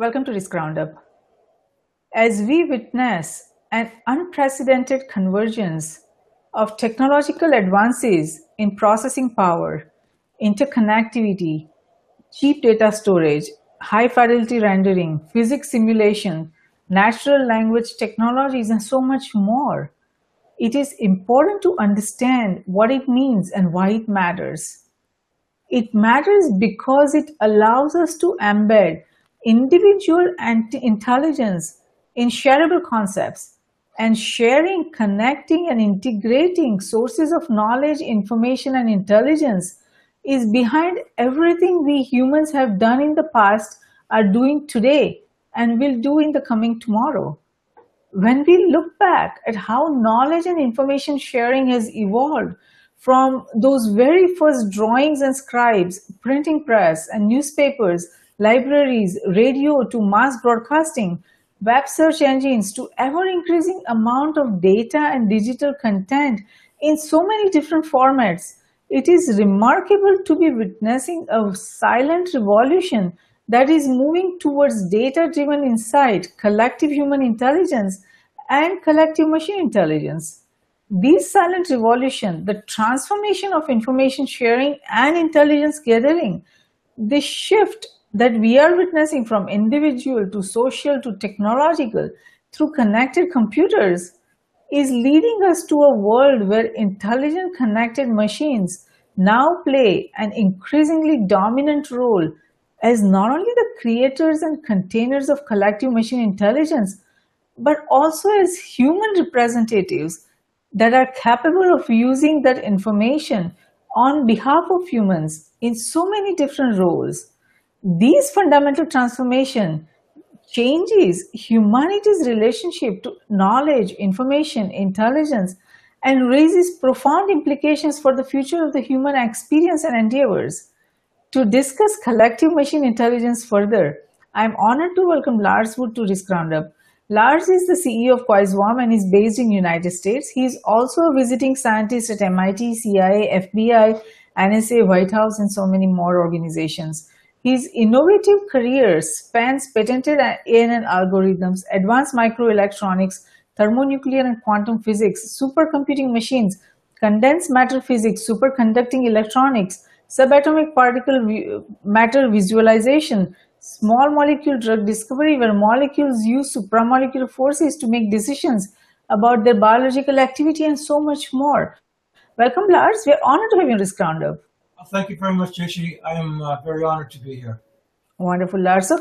Welcome to Risk Roundup. As we witness an unprecedented convergence of technological advances in processing power, interconnectivity, cheap data storage, high fidelity rendering, physics simulation, natural language technologies, and so much more, it is important to understand what it means and why it matters. It matters because it allows us to embed individual and intelligence in shareable concepts and sharing, connecting, and integrating sources of knowledge, information, and intelligence is behind everything we humans have done in the past, are doing today, and will do in the coming tomorrow. When we look back at how knowledge and information sharing has evolved from those very first drawings and scribes, printing press and newspapers, libraries, radio to mass broadcasting, web search engines to ever increasing amount of data and digital content in so many different formats, it is remarkable to be witnessing a silent revolution that is moving towards data-driven insight, collective human intelligence, and collective machine intelligence. This silent revolution, the transformation of information sharing and intelligence gathering, the shift that we are witnessing from individual to social to technological through connected computers is leading us to a world where intelligent connected machines now play an increasingly dominant role as not only the creators and containers of collective machine intelligence, but also as human representatives that are capable of using that information on behalf of humans in so many different roles. These fundamental transformation changes humanity's relationship to knowledge, information, intelligence, and raises profound implications for the future of the human experience and endeavors. To discuss collective machine intelligence further, I am honored to welcome Lars Wood to Risk Roundup. Lars is the CEO of Quaswarm and is based in United States. He is also a visiting scientist at MIT, CIA, FBI, NSA, White House, and so many more organizations. His innovative career spans patented ANN algorithms, advanced microelectronics, thermonuclear and quantum physics, supercomputing machines, condensed matter physics, superconducting electronics, subatomic particle matter visualization, small molecule drug discovery where molecules use supramolecular forces to make decisions about their biological activity and so much more. Welcome, Lars. We are honored to have you on this Roundup. Thank you very much, Jayshree. I am uh, very honored to be here. Wonderful, Lars. So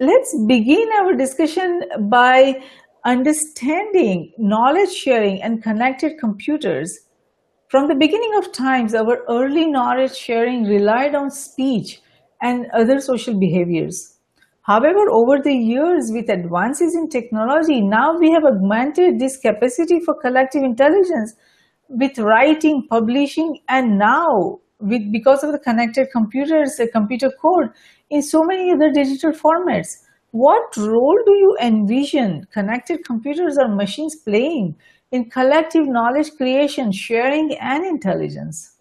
let's begin our discussion by understanding knowledge sharing and connected computers. From the beginning of times, our early knowledge sharing relied on speech and other social behaviors. However, over the years, with advances in technology, now we have augmented this capacity for collective intelligence with writing, publishing, and now with because of the connected computers, the computer code in so many other digital formats. What role do you envision connected computers or machines playing in collective knowledge creation, sharing, and intelligence?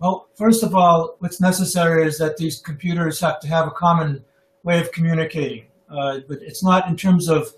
Well, first of all, what's necessary is that these computers have to have a common way of communicating. Uh, but it's not in terms of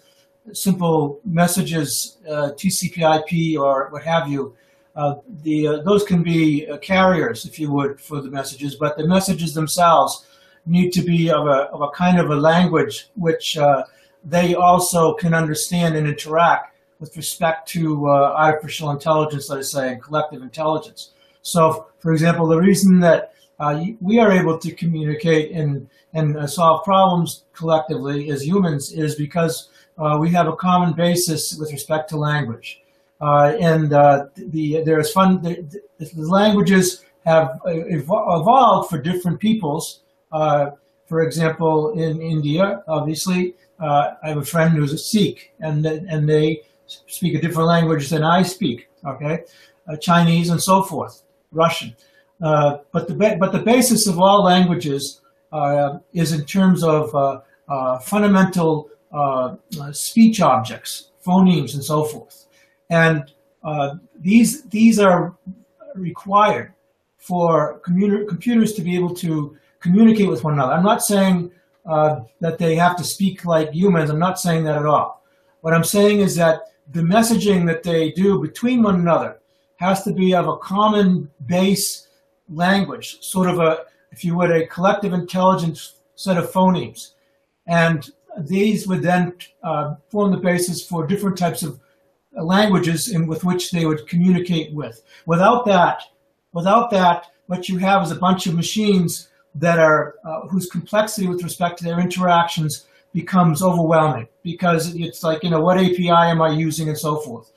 simple messages, uh, TCP/IP or what have you. Uh, the uh, those can be uh, carriers, if you would, for the messages. But the messages themselves need to be of a of a kind of a language which uh, they also can understand and interact with respect to artificial intelligence, let us say, and collective intelligence. So, for example, the reason that uh, we are able to communicate and, and uh, solve problems collectively as humans is because uh, we have a common basis with respect to language. Uh, and uh, the, there's fun, the, the, languages have uh, evolved for different peoples. for example, in India, obviously, I have a friend who's a Sikh, and, and they speak a different language than I speak, okay? Chinese and so forth. Russian. Uh, but the but the basis of all languages uh, is in terms of uh, uh fundamental uh, speech objects, phonemes, and so forth. And these these are required for computers to be able to communicate with one another. I'm not saying uh, that they have to speak like humans. I'm not saying that at all. What I'm saying is that the messaging that they do between one another has to be of a common base language, sort of a, if you would, a collective intelligence set of phonemes. And these would then uh, form the basis for different types of languages in with which they would communicate with. Without that, without that, what you have is a bunch of machines that are uh, whose complexity with respect to their interactions becomes overwhelming because it's like you know what API am I using and so forth.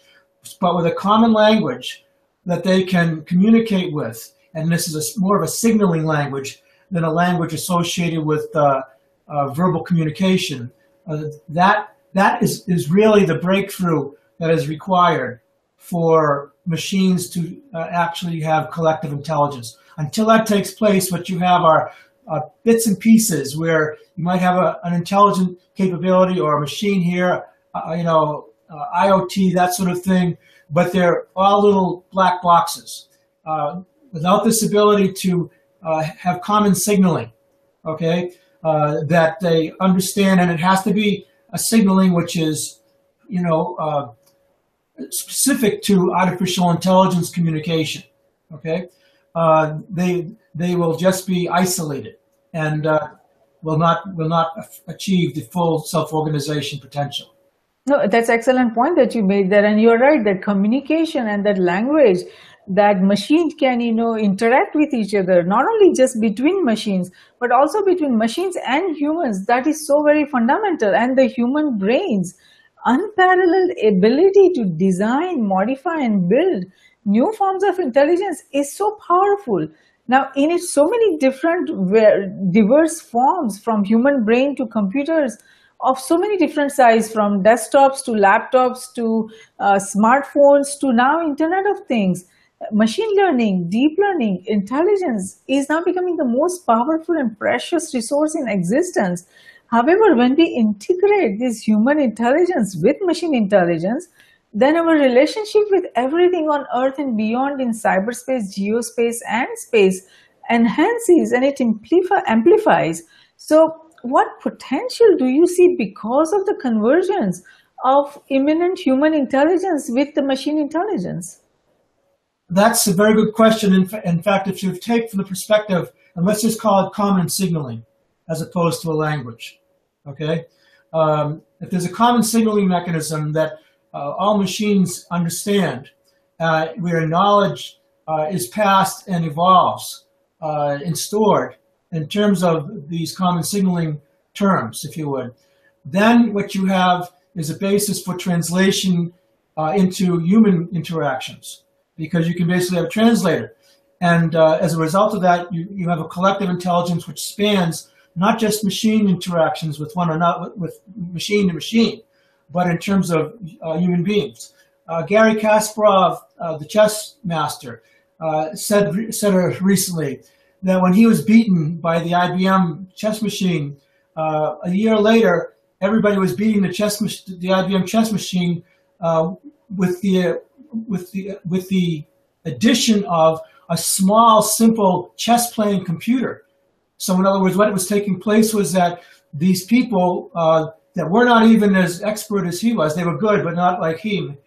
But with a common language that they can communicate with, and this is a, more of a signaling language than a language associated with uh, uh, verbal communication. Uh, that that is is really the breakthrough that is required for machines to uh, actually have collective intelligence. Until that takes place, what you have are uh, bits and pieces where you might have a, an intelligent capability or a machine here, uh, you know, uh, IoT, that sort of thing, but they're all little black boxes. Uh, without this ability to uh, have common signaling, okay, that they understand, and it has to be a signaling which is, you know, specific to artificial intelligence communication. Okay, uh, they they will just be isolated and uh, will not will not achieve the full self organization potential. No, that's excellent point that you made there, and you're right that communication and that language that machines can you know interact with each other not only just between machines but also between machines and humans that is so very fundamental and the human brains unparalleled ability to design, modify, and build new forms of intelligence is so powerful. Now, in its so many different, diverse forms, from human brain to computers of so many different size, from desktops to laptops to uh, smartphones to now Internet of Things, machine learning, deep learning, intelligence is now becoming the most powerful and precious resource in existence. However, when we integrate this human intelligence with machine intelligence, then our relationship with everything on earth and beyond in cyberspace, geospace, and space enhances and it amplifies. So, what potential do you see because of the convergence of imminent human intelligence with the machine intelligence? That's a very good question. In, in fact, if you take from the perspective, and let's just call it common signaling, as opposed to a language. Okay, um, if there's a common signaling mechanism that uh, all machines understand, uh, where knowledge uh, is passed and evolves uh, and stored in terms of these common signaling terms, if you would, then what you have is a basis for translation uh, into human interactions because you can basically have a translator. And uh, as a result of that, you, you have a collective intelligence which spans not just machine interactions with one another, with machine to machine, but in terms of uh, human beings. Uh, Garry Kasparov, uh, the chess master, uh, said said recently that when he was beaten by the IBM chess machine, uh, a year later, everybody was beating the chess the IBM chess machine uh, with the with the with the addition of a small, simple chess playing computer so, in other words, what was taking place was that these people uh, that were not even as expert as he was, they were good, but not like him,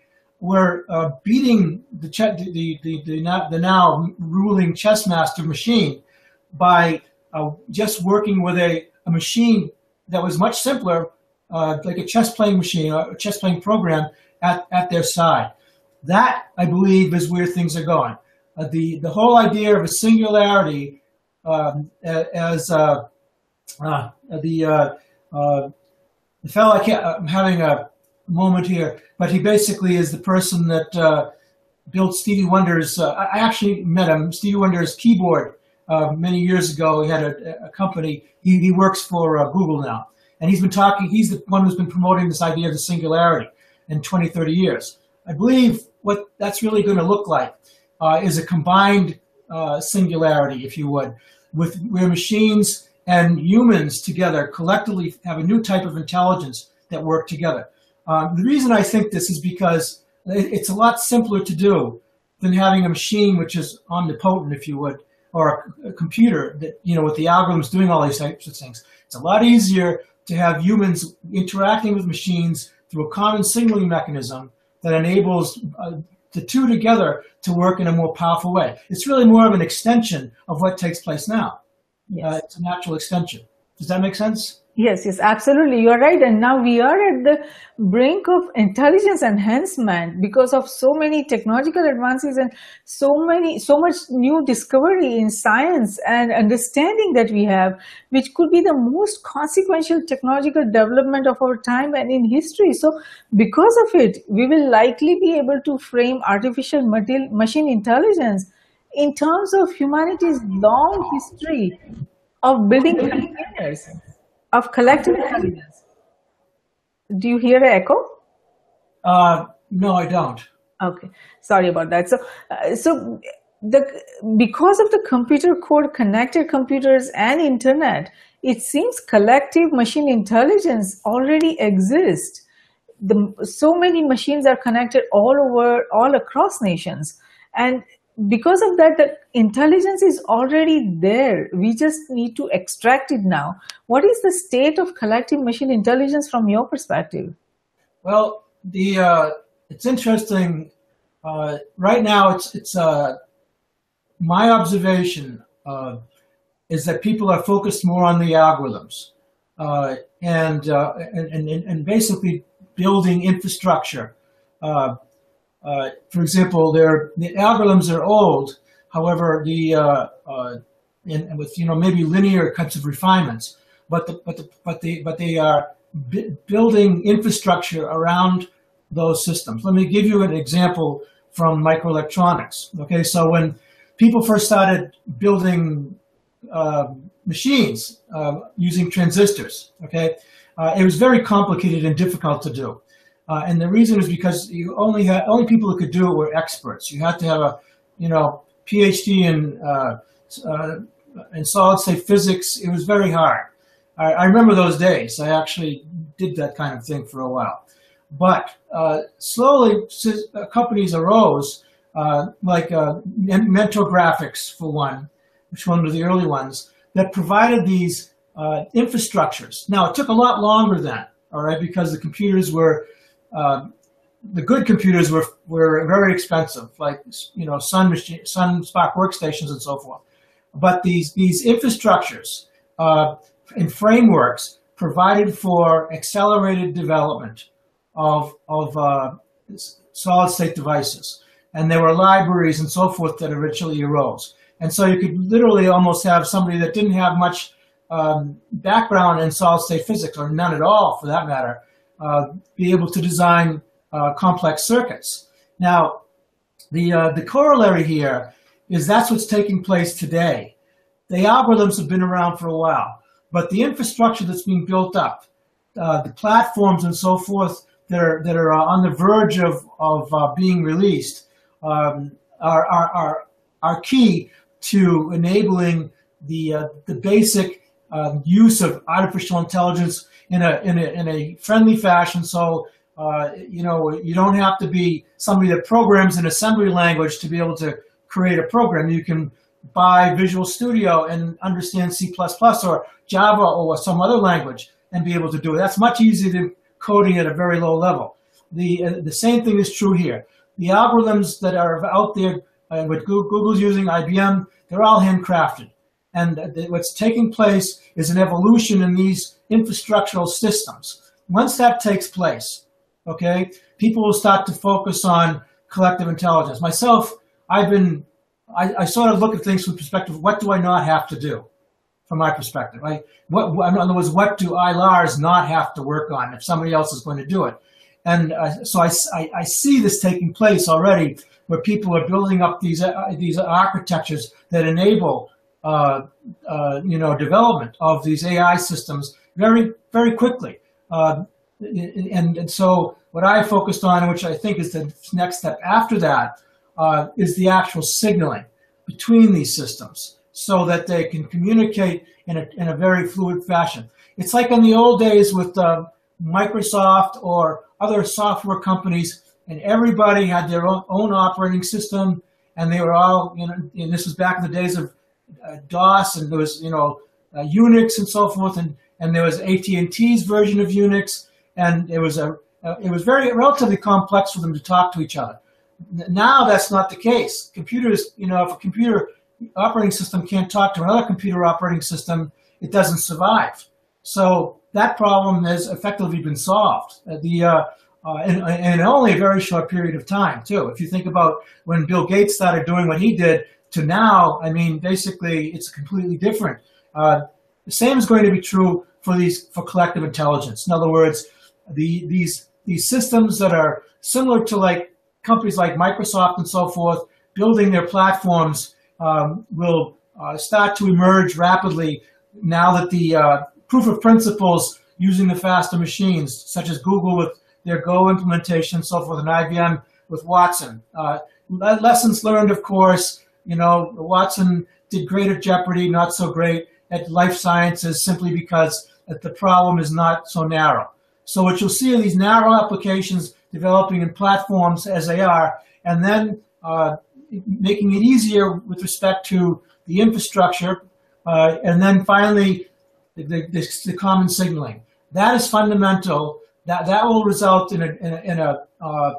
were uh, beating the, the, the, the, the now ruling chess master machine by uh, just working with a, a machine that was much simpler, uh, like a chess playing machine, a chess playing program at, at their side. That, I believe, is where things are going. Uh, the, the whole idea of a singularity um, as uh, uh, the uh, the fellow I can't, I'm having a moment here, but he basically is the person that built Stevie Wonder's. I actually met him. Stevie Wonder's keyboard uh, many years ago. He had a, a company. He, he works for uh, Google now. And he's been talking, he's the one who's been promoting this idea of the singularity in 20, 30 years. I believe what that's really going to look like uh, is a combined singularity, if you would, with where machines and humans together collectively have a new type of intelligence that work together. Uh, the reason I think this is because it's a lot simpler to do than having a machine which is omnipotent, if you would, or a computer that, you know, with the algorithms doing all these types of things. It's a lot easier to have humans interacting with machines through a common signaling mechanism that enables uh, the two together to work in a more powerful way. It's really more of an extension of what takes place now. Yes. Uh, it's a natural extension. Does that make sense? Yes, yes, absolutely. You're right. And now we are at the brink of intelligence enhancement because of so many technological advances and so many, so much new discovery in science and understanding that we have, which could be the most consequential technological development of our time and in history. So because of it, we will likely be able to frame artificial machine intelligence in terms of humanity's long history of building containers of collective intelligence. Do you hear an echo? Uh, no, I don't. Okay, sorry about that. So, uh, so the because of the computer code, connected computers, and internet, it seems collective machine intelligence already exists. The, so many machines are connected all over, all across nations, and because of that, the intelligence is already there. We just need to extract it now. What is the state of collective machine intelligence from your perspective? Well, the uh, it's interesting. Uh, right now, it's it's uh, my observation uh, is that people are focused more on the algorithms uh, and, uh, and, and and basically building infrastructure. Uh, for example, the algorithms are old. However, the uh, uh, in, with you know maybe linear kinds of refinements, but the, but the, but they but they are building infrastructure around those systems. Let me give you an example from microelectronics. Okay, so when people first started building uh, machines uh, using transistors, okay, uh, it was very complicated and difficult to do. Uh, and the reason is because you only had only people who could do it were experts. You had to have a, you know, PhD in uh, uh, in solid state physics. It was very hard. I, I, remember those days. I actually did that kind of thing for a while. But uh, slowly, uh, companies arose, uh, like Mentor Graphics for one, which one of the early ones, that provided these infrastructures. Now it took a lot longer then, all right, because the computers were uh, the good computers were were very expensive, like you know Sun machine, Sun SPARC workstations and so forth. But these these infrastructures uh, and frameworks provided for accelerated development of of uh, solid state devices, and there were libraries and so forth that originally arose. And so you could literally almost have somebody that didn't have much um, background in solid state physics, or none at all for that matter, be able to design uh, complex circuits. Now, the, uh, the corollary here is that's what's taking place today. The algorithms have been around for a while, but the infrastructure that's being built up, uh, the platforms and so forth that are, that are on the verge of, of uh, being released um, are, are, are, are key to enabling the, uh, the basic use of artificial intelligence in a in a in a friendly fashion. So uh, you know you don't have to be somebody that programs in assembly language to be able to create a program. You can buy Visual Studio and understand C++ or Java or some other language and be able to do it. That's much easier than coding at a very low level. The uh, the same thing is true here. The algorithms that are out there, uh, what Google's using, IBM, they're all handcrafted. And what's taking place is an evolution in these infrastructural systems. Once that takes place, okay, people will start to focus on collective intelligence. Myself, I've been, I, I sort of look at things from perspective what do I not have to do? From my perspective, right? What, in other words, what do I, Lars, not have to work on if somebody else is going to do it? And uh, so I, I, I, see this taking place already, where people are building up these uh, these architectures that enable uh, uh, you know development of these AI systems very, very quickly. Uh, and, and so what I focused on, which I think is the next step after that, uh, is the actual signaling between these systems so that they can communicate in a, in a very fluid fashion. It's like in the old days with uh, Microsoft or other software companies, and everybody had their own, own operating system, and they were all, you know, and this was back in the days of uh, DOS and there was, you know, uh, Unix and so forth, and, and there was AT&T's version of Unix, and it was a uh, it was very relatively complex for them to talk to each other. Now that's not the case. Computers, you know, if a computer operating system can't talk to another computer operating system, it doesn't survive. So that problem has effectively been solved. Uh, the uh, uh, only a very short period of time, too. If you think about when Bill Gates started doing what he did to now, I mean, basically, it's completely different. Uh, the same is going to be true for these for collective intelligence. In other words, the these these systems that are similar to like companies like Microsoft and so forth, building their platforms um, will uh, start to emerge rapidly now that the uh, proof of principles using the faster machines, such as Google with their Go implementation so forth, and IBM with Watson. Uh, lessons learned, of course, you know, Watson did great at Jeopardy, not so great at life sciences simply because the problem is not so narrow. So what you'll see are these narrow applications developing in platforms as they are, and then uh, making it easier with respect to the infrastructure, uh, and then finally the, the, the, common signaling. That is fundamental. That that will result in a in a, in a, uh,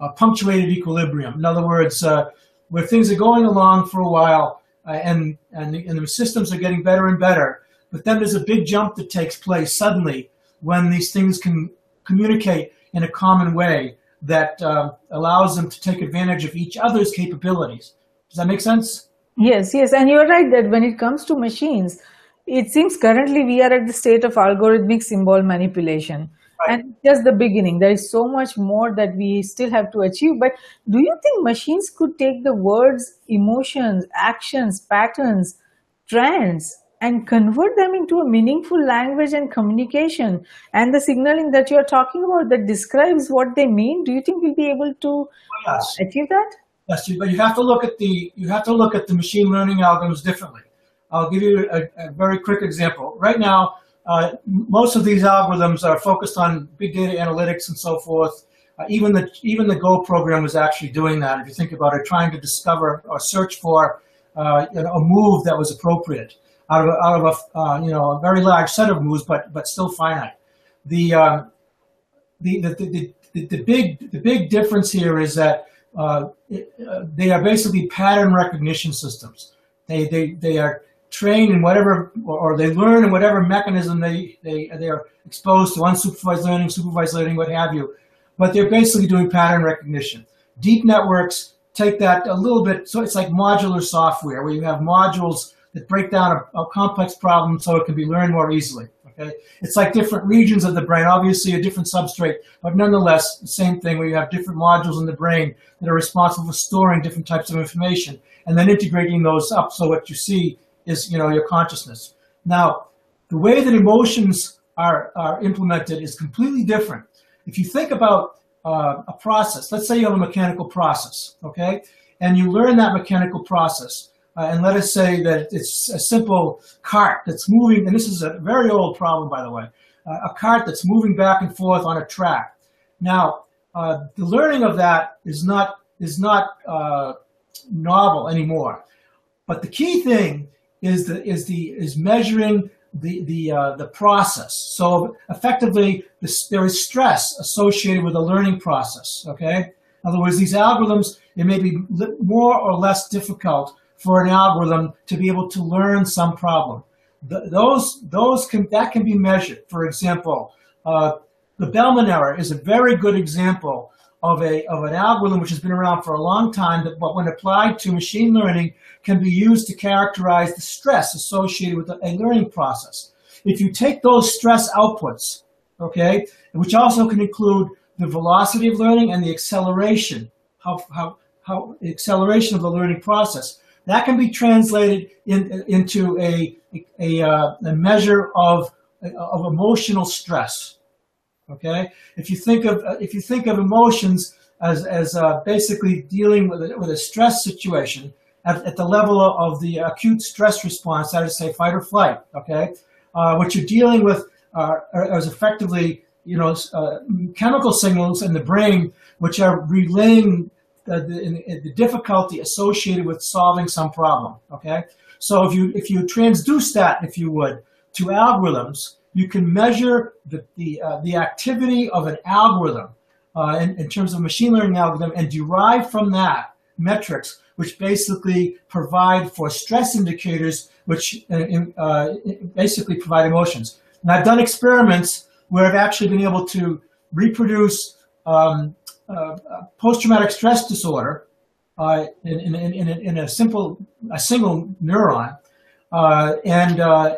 a punctuated equilibrium. In other words, uh, where things are going along for a while, uh, and and the, and the systems are getting better and better, but then there's a big jump that takes place suddenly when these things can communicate in a common way that uh, allows them to take advantage of each other's capabilities. Does that make sense? Yes, yes. And you're right that when it comes to machines, it seems currently we are at the state of algorithmic symbol manipulation. Right. And just the beginning. There is so much more that we still have to achieve. But do you think machines could take the words, emotions, actions, patterns, trends, and convert them into a meaningful language and communication and the signaling that you're talking about that describes what they mean do you think we'll be able to yes. achieve that yes but you have to look at the you have to look at the machine learning algorithms differently i'll give you a, a very quick example right now uh, most of these algorithms are focused on big data analytics and so forth uh, even the even the Go program was actually doing that. If you think about it, trying to discover or search for uh, a move that was appropriate out of out of a uh, you know a very large set of moves, but but still finite. The uh, the, the, the, the, the big the big difference here is that uh, it, uh, they are basically pattern recognition systems. They they they are trained in whatever or, they learn in whatever mechanism they they they are exposed to unsupervised learning, supervised learning, what have you. But they're basically doing pattern recognition. Deep networks take that a little bit. So it's like modular software where you have modules that break down a, a, complex problem so it can be learned more easily. Okay, it's like different regions of the brain, obviously a different substrate, but nonetheless the same thing where you have different modules in the brain that are responsible for storing different types of information and then integrating those up so what you see is you know your consciousness. Now, the way that emotions are, are implemented is completely different. If you think about uh, a process, let's say you have a mechanical process, okay, and you learn that mechanical process uh, and let us say that it's a simple cart that's moving, and this is a very old problem, by the way, uh, a cart that's moving back and forth on a track. Now, uh, the learning of that is not is not uh, novel anymore, but the key thing is the is the is measuring the the uh, the process. So effectively, this, there is stress associated with the learning process. Okay, in other words, these algorithms it may be more or less difficult for an algorithm to be able to learn some problem. The, those, those can, that can be measured. For example, uh, the Bellman error is a very good example of, a, of an algorithm which has been around for a long time, that, but when applied to machine learning, can be used to characterize the stress associated with a learning process. If you take those stress outputs, okay, which also can include the velocity of learning and the acceleration, how, how, how acceleration of the learning process, that can be translated in, into a, a, uh, a measure of, of emotional stress. Okay, if you think of if you think of emotions as as uh, basically dealing with a, with a stress situation at, at, the level of the acute stress response, that is, say, fight or flight. Okay, uh, what you're dealing with uh, is effectively you know uh, chemical signals in the brain which are relaying the, the, the difficulty associated with solving some problem. Okay, so if you if you transduce that, if you would, to algorithms, you can measure the the, uh, the activity of an algorithm uh, in, in terms of machine learning algorithm and derive from that metrics which basically provide for stress indicators which uh, uh, basically provide emotions. And I've done experiments where I've actually been able to reproduce um, uh, post-traumatic stress disorder uh, in, in, in, in, a simple, a single neuron, uh, and uh,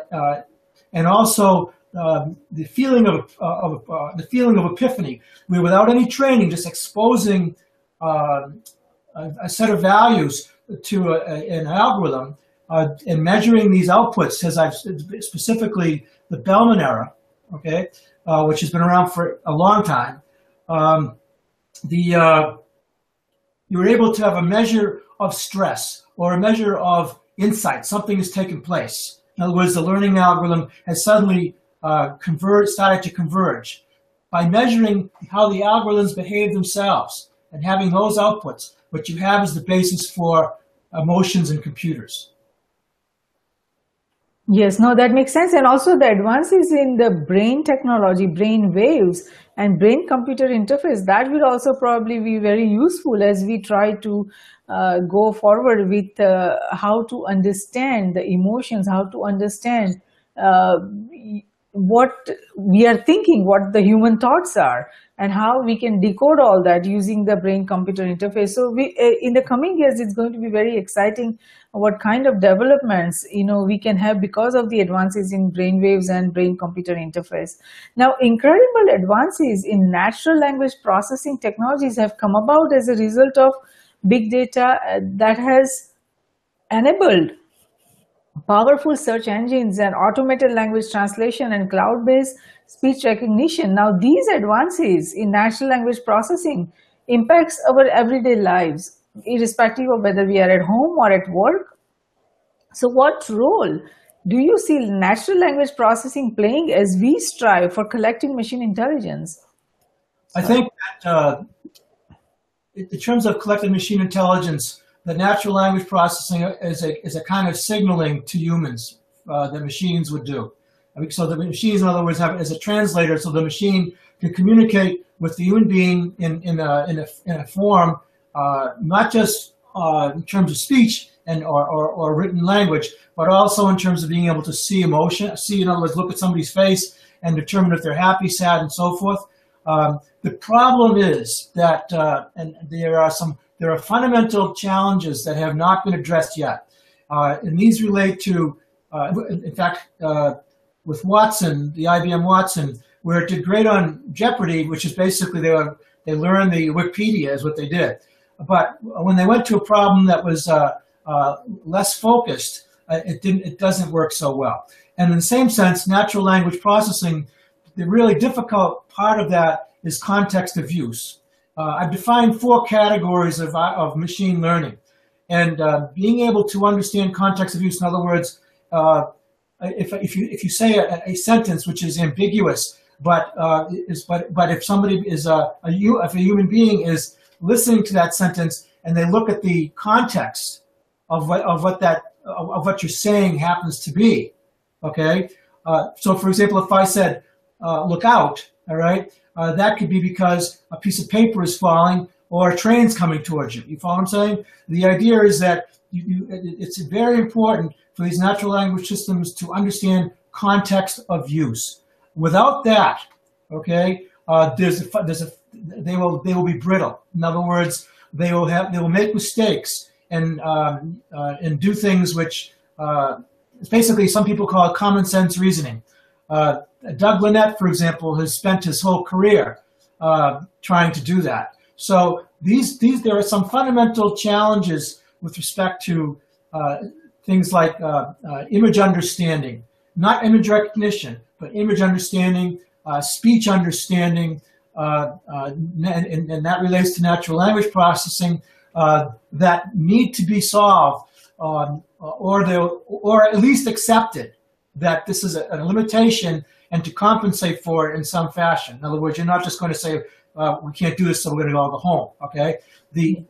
and also um, the feeling of, of the feeling of epiphany, where without any training, just exposing um, a, a, set of values to a, an algorithm uh, and measuring these outputs, as I've specifically the Bellman error, okay, uh, which has been around for a long time, um, the uh, you were able to have a measure of stress or a measure of insight. Something has taken place. In other words, the learning algorithm has suddenly uh, converged, started to converge. By measuring how the algorithms behave themselves and having those outputs, what you have is the basis for emotions in computers. Yes, no, that makes sense. And also the advances in the brain technology, brain waves and brain computer interface, that will also probably be very useful as we try to uh, go forward with uh, how to understand the emotions, how to understand uh, what we are thinking, what the human thoughts are, and how we can decode all that using the brain computer interface. So we, uh, in the coming years, it's going to be very exciting what kind of developments you know we can have because of the advances in brain waves and brain computer interface. Now, incredible advances in natural language processing technologies have come about as a result of big data uh, that has enabled powerful search engines and automated language translation and cloud-based speech recognition. Now, these advances in natural language processing impacts our everyday lives, irrespective of whether we are at home or at work. So what role do you see natural language processing playing as we strive for collecting machine intelligence? I think that uh, in terms of collecting machine intelligence, the natural language processing is a, is a kind of signaling to humans uh, that machines would do. I mean, so the machines, in other words, have as a translator, so the machine can communicate with the human being in, in, a, in, a, in a form, uh, not just uh, in terms of speech and or, or, or, written language, but also in terms of being able to see emotion, see, in other words, look at somebody's face and determine if they're happy, sad, and so forth. Um, the problem is that, uh, and there are some there are fundamental challenges that have not been addressed yet. Uh, and these relate to, uh, in fact, uh, with Watson, the IBM Watson, where it did great on Jeopardy, which is basically they, were, they learned the Wikipedia is what they did. But when they went to a problem that was uh, uh, less focused, uh, it, didn't, it doesn't work so well. And in the same sense, natural language processing, the really difficult part of that is context of use. Uh, I've defined four categories of, uh, of machine learning. And uh, being able to understand context of use, in other words, uh, if, if, you, if you say a, a, sentence which is ambiguous, but, uh, is, but, but if somebody is a, a, if a human being is listening to that sentence and they look at the context of what, of what that, of, what you're saying happens to be, okay? Uh, so for example, if I said, look out, all right, uh, that could be because a piece of paper is falling or a train's coming towards you. You follow what I'm saying? The idea is that you, you, it's very important for these natural language systems to understand context of use. Without that, okay, uh, there's a, there's a, they will they will be brittle. In other words, they will have they will make mistakes and um, uh, and do things which uh, basically some people call common sense reasoning. Uh, Doug Lenat, for example, has spent his whole career uh, trying to do that. So these, these, there are some fundamental challenges with respect to uh, things like uh, uh, image understanding, not image recognition, but image understanding, uh, speech understanding, and, and, that relates to natural language processing that need to be solved um, or, or at least accepted that this is a, a limitation and to compensate for it in some fashion. In other words, you're not just going to say uh, we can't do this, so we're going to all go home. Okay. The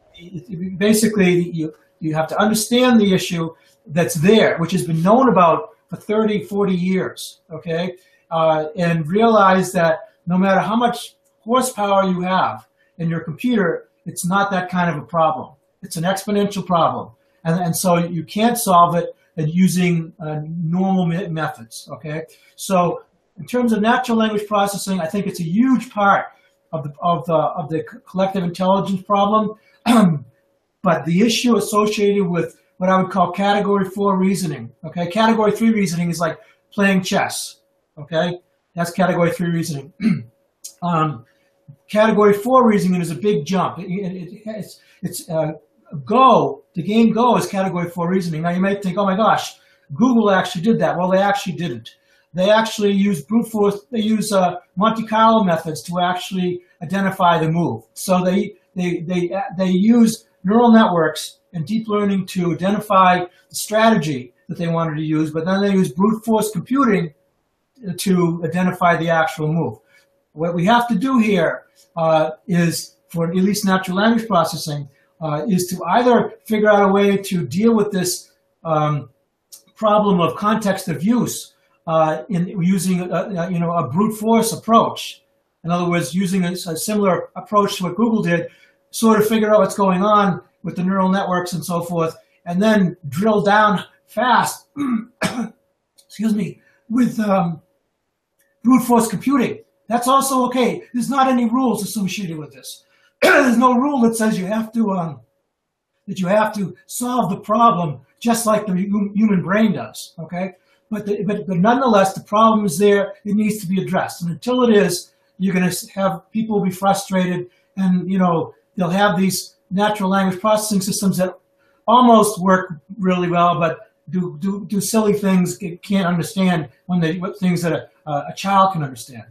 basically you you have to understand the issue that's there, which has been known about for 30, 40 years. Okay, uh, and realize that no matter how much horsepower you have in your computer, it's not that kind of a problem. It's an exponential problem, and and so you can't solve it using uh, normal methods. Okay, so in terms of natural language processing, I think it's a huge part of the of the of the collective intelligence problem. but the issue associated with what I would call category four reasoning. Okay, category three reasoning is like playing chess. Okay, that's category three reasoning. um, category four reasoning is a big jump. It, it, it's it's uh, Go. The game Go is category four reasoning. Now you might think, oh my gosh, Google actually did that. Well, they actually didn't. They actually use brute force. They use uh, Monte Carlo methods to actually identify the move. So they they they they use neural networks and deep learning to identify the strategy that they wanted to use, but then they use brute force computing to identify the actual move. What we have to do here uh, is, for at least natural language processing, uh, is to either figure out a way to deal with this um, problem of context of use uh, in using a, a, you know a brute force approach. In other words, using a, a similar approach to what Google did, sort of figure out what's going on with the neural networks and so forth, and then drill down fast, excuse me, with um, brute force computing. That's also okay. There's not any rules associated with this. There's no rule that says you have to um, that you have to solve the problem just like the human brain does. Okay, but, the, but but nonetheless, the problem is there. It needs to be addressed, and until it is, you're going to have people be frustrated, and you know they'll have these natural language processing systems that almost work really well, but do, do, do silly things can't understand when they what things that a, a child can understand.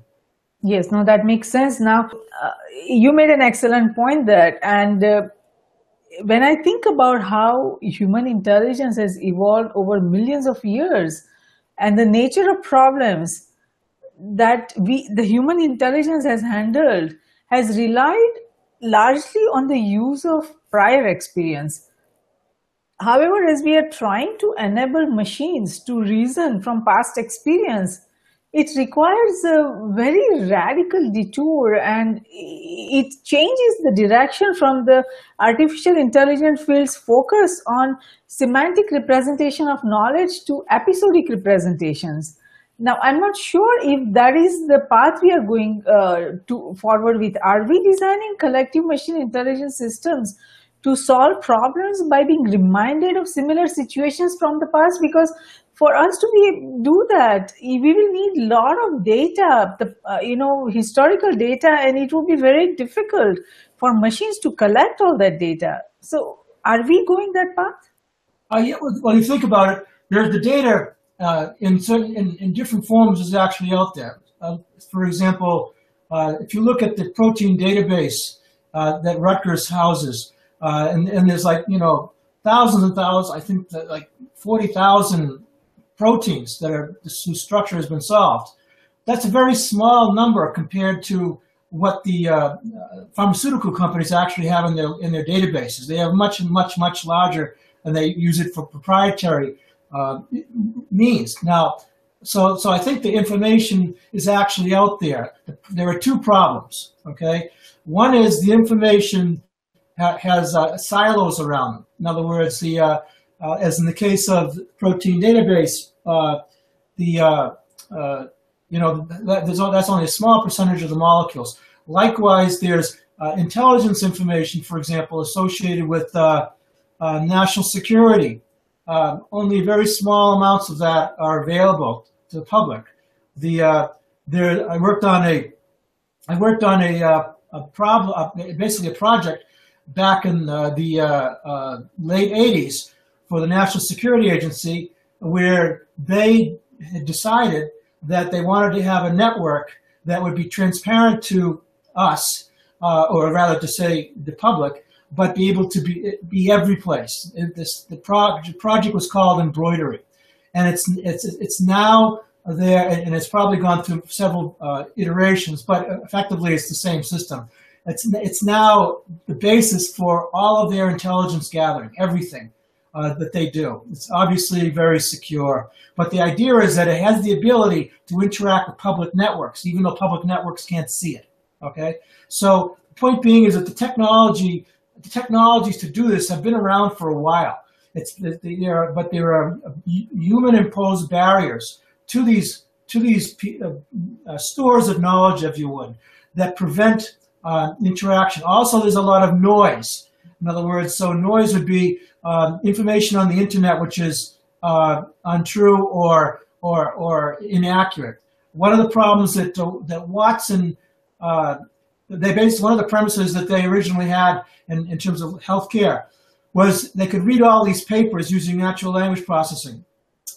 Yes, no, that makes sense. Now, uh, you made an excellent point there, and uh, when I think about how human intelligence has evolved over millions of years, and the nature of problems that we, the human intelligence has handled, has relied largely on the use of prior experience. However, as we are trying to enable machines to reason from past experience, it requires a very radical detour and it changes the direction from the artificial intelligence field's focus on semantic representation of knowledge to episodic representations. Now, I'm not sure if that is the path we are going uh, to forward with. Are we designing collective machine intelligence systems to solve problems by being reminded of similar situations from the past? Because for us to be do that, we will need a lot of data, the uh, you know historical data, and it will be very difficult for machines to collect all that data. So, are we going that path? Uh, yeah, well, you think about it, there's the data uh, in, certain, in, in, different forms is actually out there. Uh, for example, uh, if you look at the protein database uh, that Rutgers houses, uh, and, and, there's like, you know, thousands and thousands, I think like 40,000 proteins that are, whose structure has been solved. That's a very small number compared to what the uh, pharmaceutical companies actually have in their in their databases. They have much much much larger, and they use it for proprietary uh, means. Now, so so I think the information is actually out there. There are two problems. Okay, one is the information ha- has uh, silos around them. In other words, the uh, uh as in the case of protein database, uh, the uh, you know that, that's only a small percentage of the molecules. Likewise, there's intelligence information, for example, associated with national security um, only very small amounts of that are available to the public. The uh, there, I worked on a, I worked on a, uh, a problem, basically a project back in uh, the uh, uh, late '80s for the National Security Agency, where they had decided that they wanted to have a network that would be transparent to us, uh, or rather to say the public, but be able to be be every place. This the project project was called Embroidery, and it's it's it's now there, and it's probably gone through several uh, iterations, but effectively it's the same system. it's, it's now the basis for all of their intelligence gathering, everything uh, that they do. It's obviously very secure, but the idea is that it has the ability to interact with public networks, even though public networks can't see it. Okay, so the point being is that the technology, the technologies to do this have been around for a while. It's there, are, but there are human-imposed barriers to these to these uh, uh, stores of knowledge, if you would, that prevent uh, interaction. Also, there's a lot of noise. In other words, so noise would be uh, information on the internet which is uh, untrue or or or inaccurate. One of the problems that that Watson uh, they based one of the premises that they originally had in, in terms of healthcare was they could read all these papers using natural language processing,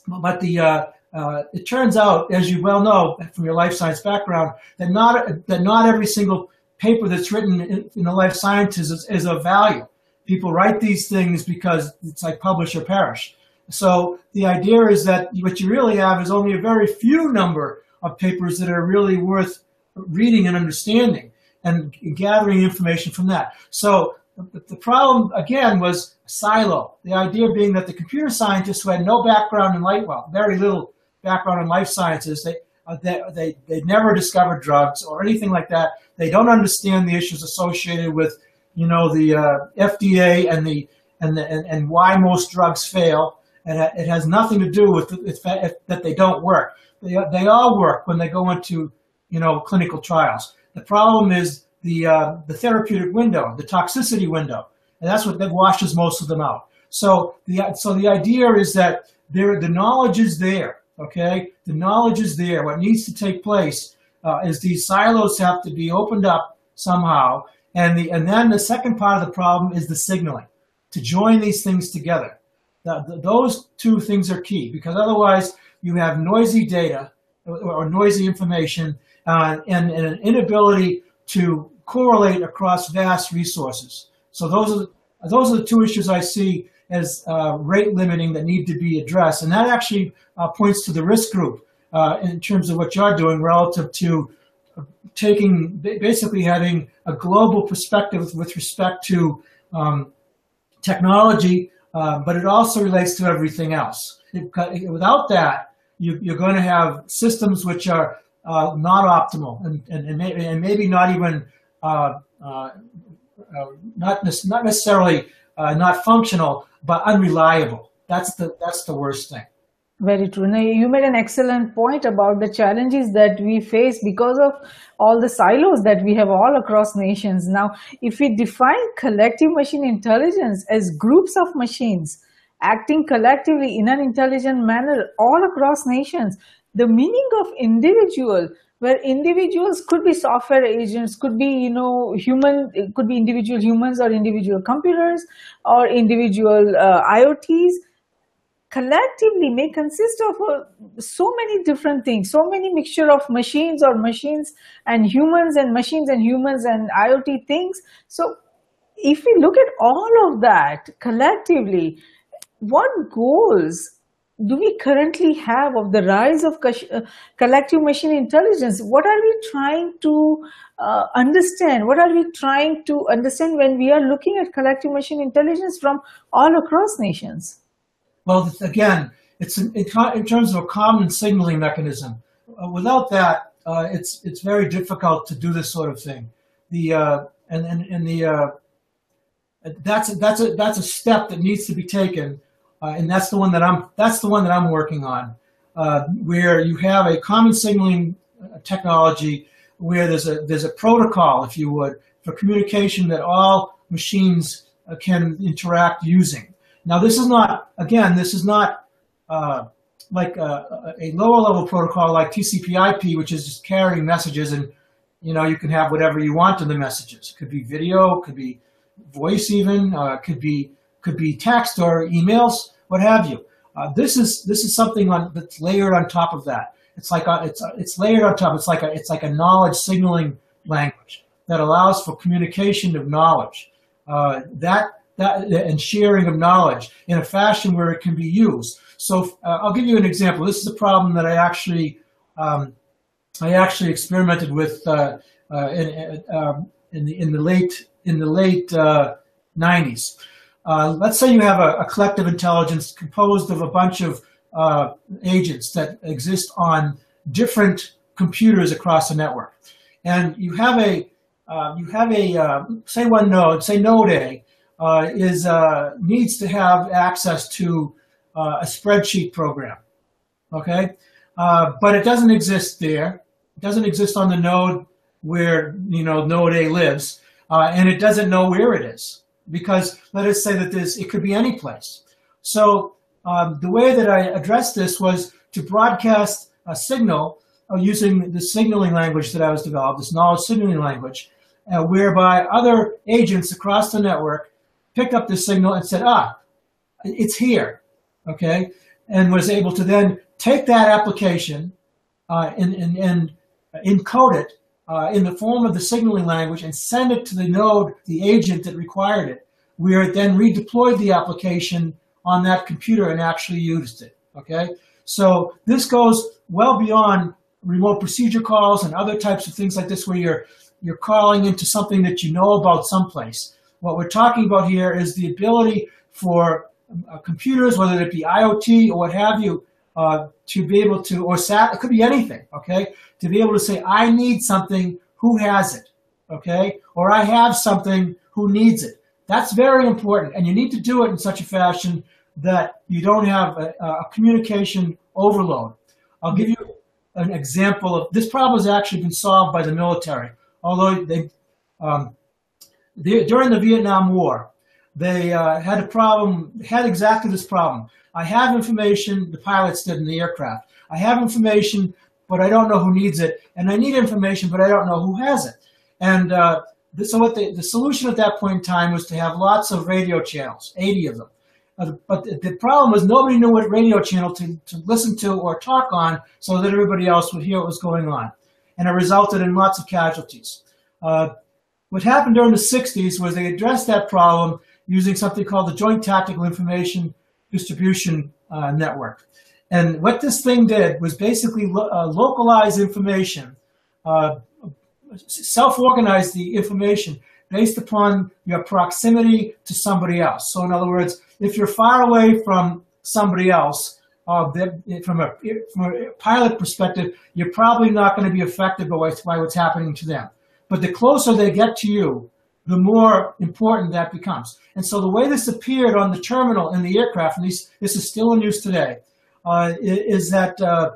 but the uh, uh, it turns out, as you well know from your life science background, that not that not every single paper that's written in, in the life sciences is, is of value. People write these things because it's like publish or perish. So the idea is that what you really have is only a very few number of papers that are really worth reading and understanding and gathering information from that. So the problem again was silo. The idea being that the computer scientists who had no background in light, well, very little background in life sciences, they, uh, they, they, they never discovered drugs or anything like that. They don't understand the issues associated with, you know, the uh, FDA and the and, the, and, and why most drugs fail. And it has nothing to do with that they don't work. They, they all work when they go into, you know, clinical trials. The problem is the uh, the therapeutic window, the toxicity window, and that's what that washes most of them out. So the so the idea is that there the knowledge is there. Okay, the knowledge is there. What needs to take place uh, is these silos have to be opened up somehow, and the and then the second part of the problem is the signaling to join these things together. The, the, those two things are key because otherwise you have noisy data or, or noisy information uh, and, and, an inability to correlate across vast resources. So those are those are the two issues I see as uh, rate limiting that need to be addressed, and that actually uh, points to the risk group uh, in terms of what you're doing relative to taking basically having a global perspective with respect to um, technology, uh, but it also relates to everything else. It, without that, you, are going to have systems which are uh, not optimal and, and, and, maybe, and maybe not even uh, uh, uh, not, not necessarily not functional, but unreliable. That's the, that's the worst thing. Very true. Now, you made an excellent point about the challenges that we face because of all the silos that we have all across nations. Now, if we define collective machine intelligence as groups of machines acting collectively in an intelligent manner all across nations, the meaning of individual where individuals could be software agents could be you know human could be individual humans or individual computers or individual uh, iots collectively may consist of uh, so many different things so many mixture of machines or machines and humans and machines and humans and iot things so if we look at all of that collectively what goals do we currently have of the rise of uh, collective machine intelligence? What are we trying to uh, understand? What are we trying to understand when we are looking at collective machine intelligence from all across nations? Well, again, it's in, in terms of a common signaling mechanism. Uh, without that, uh, it's it's very difficult to do this sort of thing. The uh, and and, and the uh, that's that's a that's a step that needs to be taken uh, and that's the one that I'm that's the one that I'm working on, uh, where you have a common signaling technology where there's a there's a protocol, if you would, for communication that all machines can interact using. Now, this is not again, this is not uh, like a, a, lower level protocol like TCP/IP, which is just carrying messages, and you know you can have whatever you want in the messages. It could be video, could be voice, even uh, could be could be text or emails, what have you. Uh, this is this is something on, that's layered on top of that. It's like a, it's a, it's layered on top. It's like a it's like a knowledge signaling language that allows for communication of knowledge. Uh, that that and sharing of knowledge in a fashion where it can be used. So uh, I'll give you an example. This is a problem that I actually um, I actually experimented with uh, uh, in, um, in the in the late in the late uh, 90s. Uh, let's say you have a, a, collective intelligence composed of a bunch of uh, agents that exist on different computers across the network, and you have a uh, you have a uh, say one node, say node A, uh, is uh, needs to have access to a spreadsheet program, okay, but it doesn't exist there. It doesn't exist on the node where you know node A lives, and it doesn't know where it is because let us say that this it could be any place. So um, the way that I addressed this was to broadcast a signal uh, using the signaling language that I was developed, this knowledge signaling language, uh, whereby other agents across the network picked up the signal and said, ah, it's here, okay, and was able to then take that application uh, and, and, and encode it uh, in the form of the signaling language and send it to the node, the agent that required it, where it then redeployed the application on that computer and actually used it. Okay, so this goes well beyond remote procedure calls and other types of things like this, where you're you're calling into something that you know about someplace. What we're talking about here is the ability for uh, computers, whether it be IoT or what have you, uh, to be able to, or SAT, it could be anything, okay? To be able to say, I need something, who has it, okay? Or I have something, who needs it. That's very important, and you need to do it in such a fashion that you don't have a, a communication overload. I'll give you an example of this problem has actually been solved by the military, although they, um, they during the Vietnam War, they uh, had a problem, had exactly this problem. I have information, the pilots did in the aircraft. I have information, but I don't know who needs it. And I need information, but I don't know who has it. And uh, so what the, the solution at that point in time was to have lots of radio channels, 80 of them. Uh, but the, the, problem was nobody knew what radio channel to, to listen to or talk on so that everybody else would hear what was going on. And it resulted in lots of casualties. Uh, what happened during the 60s was they addressed that problem using something called the Joint Tactical Information distribution uh, network. And what this thing did was basically lo- uh, localize information, uh, self-organize the information based upon your proximity to somebody else. So in other words, if you're far away from somebody else, uh, from, a, from a pilot perspective, you're probably not going to be affected by what's, by what's happening to them. But the closer they get to you, the more important that becomes. And so the way this appeared on the terminal in the aircraft, and these, this is still in use today, uh, is that uh,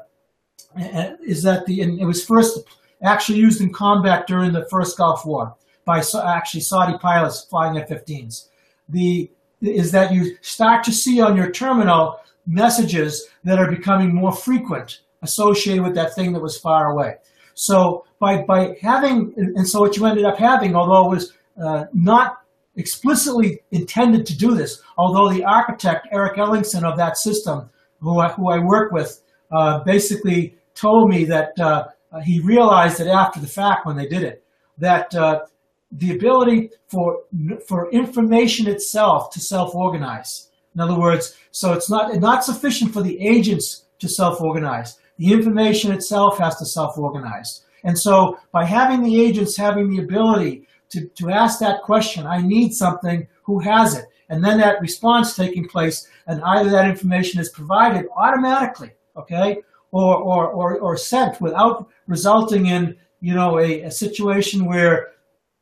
is that the it was first actually used in combat during the first Gulf War by actually Saudi pilots flying F-15s. The is that you start to see on your terminal messages that are becoming more frequent associated with that thing that was far away. So by by having and so what you ended up having, although it was uh, not explicitly intended to do this, although the architect, Eric Ellingson of that system, who I, who I work with, uh, basically told me that uh, he realized that after the fact when they did it, that uh, the ability for, for information itself to self-organize. In other words, so it's not, not sufficient for the agents to self-organize. The information itself has to self-organize. And so by having the agents having the ability to, to ask that question, I need something, who has it? And then that response taking place, and either that information is provided automatically, okay, or, or, or, or sent without resulting in, you know, a, a situation where,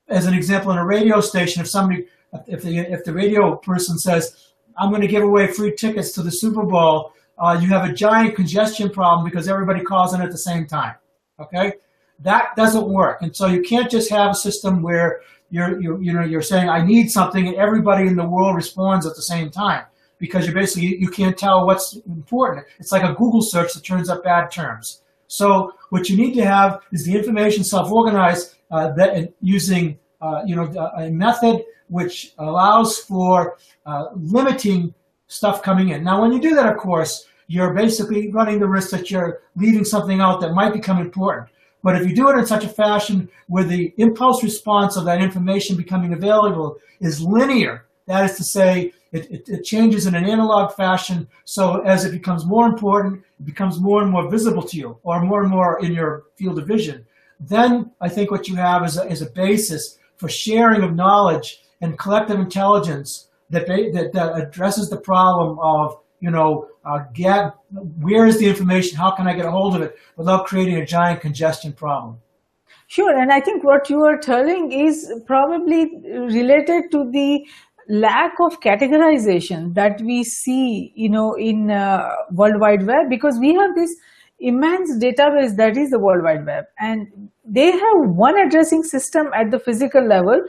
as an example, in a radio station, if somebody, if the, if the radio person says, I'm going to give away free tickets to the Super Bowl, uh, you have a giant congestion problem because everybody calls in at the same time, okay? That doesn't work. And so you can't just have a system where you're, you're, you know, you're saying, I need something and everybody in the world responds at the same time because you basically, you can't tell what's important. It's like a Google search that turns up bad terms. So what you need to have is the information self-organized uh, that using, uh, you know, a method which allows for uh, limiting stuff coming in. Now, when you do that, of course, you're basically running the risk that you're leaving something out that might become important. But if you do it in such a fashion where the impulse response of that information becoming available is linear, that is to say, it, it, it, changes in an analog fashion. So as it becomes more important, it becomes more and more visible to you, or more and more in your field of vision. Then I think what you have is a, is a basis for sharing of knowledge and collective intelligence that, they, that, that addresses the problem of you know, uh, get where is the information? How can I get a hold of it without creating a giant congestion problem? Sure, and I think what you are telling is probably related to the lack of categorization that we see, you know, in uh, World Wide Web because we have this immense database that is the World Wide Web, and they have one addressing system at the physical level,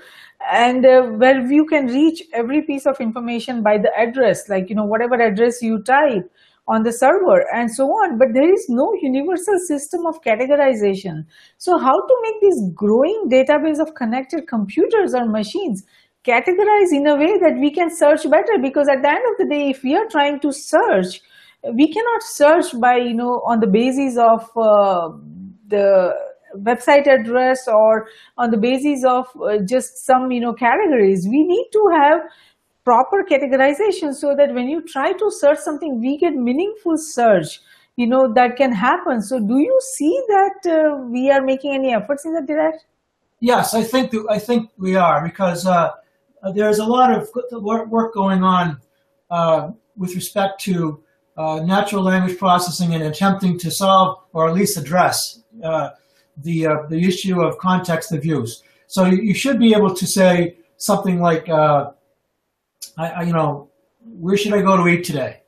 and uh, where you can reach every piece of information by the address, like you know whatever address you type on the server and so on. But there is no universal system of categorization. So how to make this growing database of connected computers or machines categorize in a way that we can search better? Because at the end of the day, if we are trying to search we cannot search by you know on the basis of uh, the website address or on the basis of uh, just some you know categories we need to have proper categorization so that when you try to search something we get meaningful search you know that can happen. So do you see that uh, we are making any efforts in that direction? Yes i think i think we are because uh, there's a lot of work going on uh, with respect to uh, natural language processing and attempting to solve or at least address uh, the uh, the issue of context of use. So you, you should be able to say something like, uh, I, I, you know, where should I go to eat today?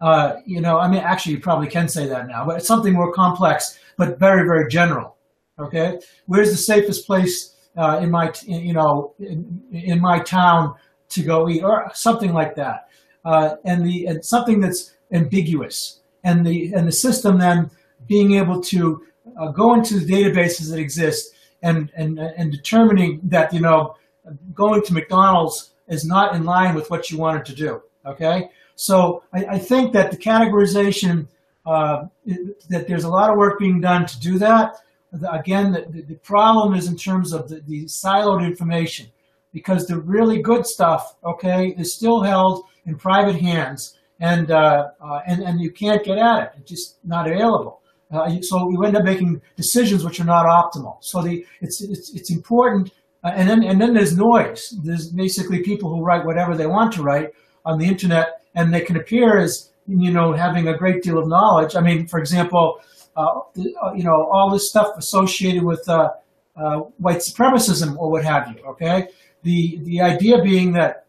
Uh, you know, I mean, actually, you probably can say that now, but it's something more complex, but very, very general. Okay, where's the safest place uh, in my, you know, in, in, my town to go eat, or something like that, and the and something that's ambiguous, and the and the system then being able to uh, go into the databases that exist and and and determining that you know going to McDonald's is not in line with what you wanted to do. Okay, so I, I think that the categorization uh, that there's a lot of work being done to do that. Again, the, the problem is in terms of the, the siloed information because the really good stuff, okay, is still held in private hands and uh, uh, and and you can't get at it. It's just not available. Uh, so you end up making decisions which are not optimal. So the it's it's it's important. Uh, and then and then there's noise. There's basically people who write whatever they want to write on the internet, and they can appear as you know having a great deal of knowledge. I mean, for example, uh, you know all this stuff associated with white supremacism or what have you. Okay, the the idea being that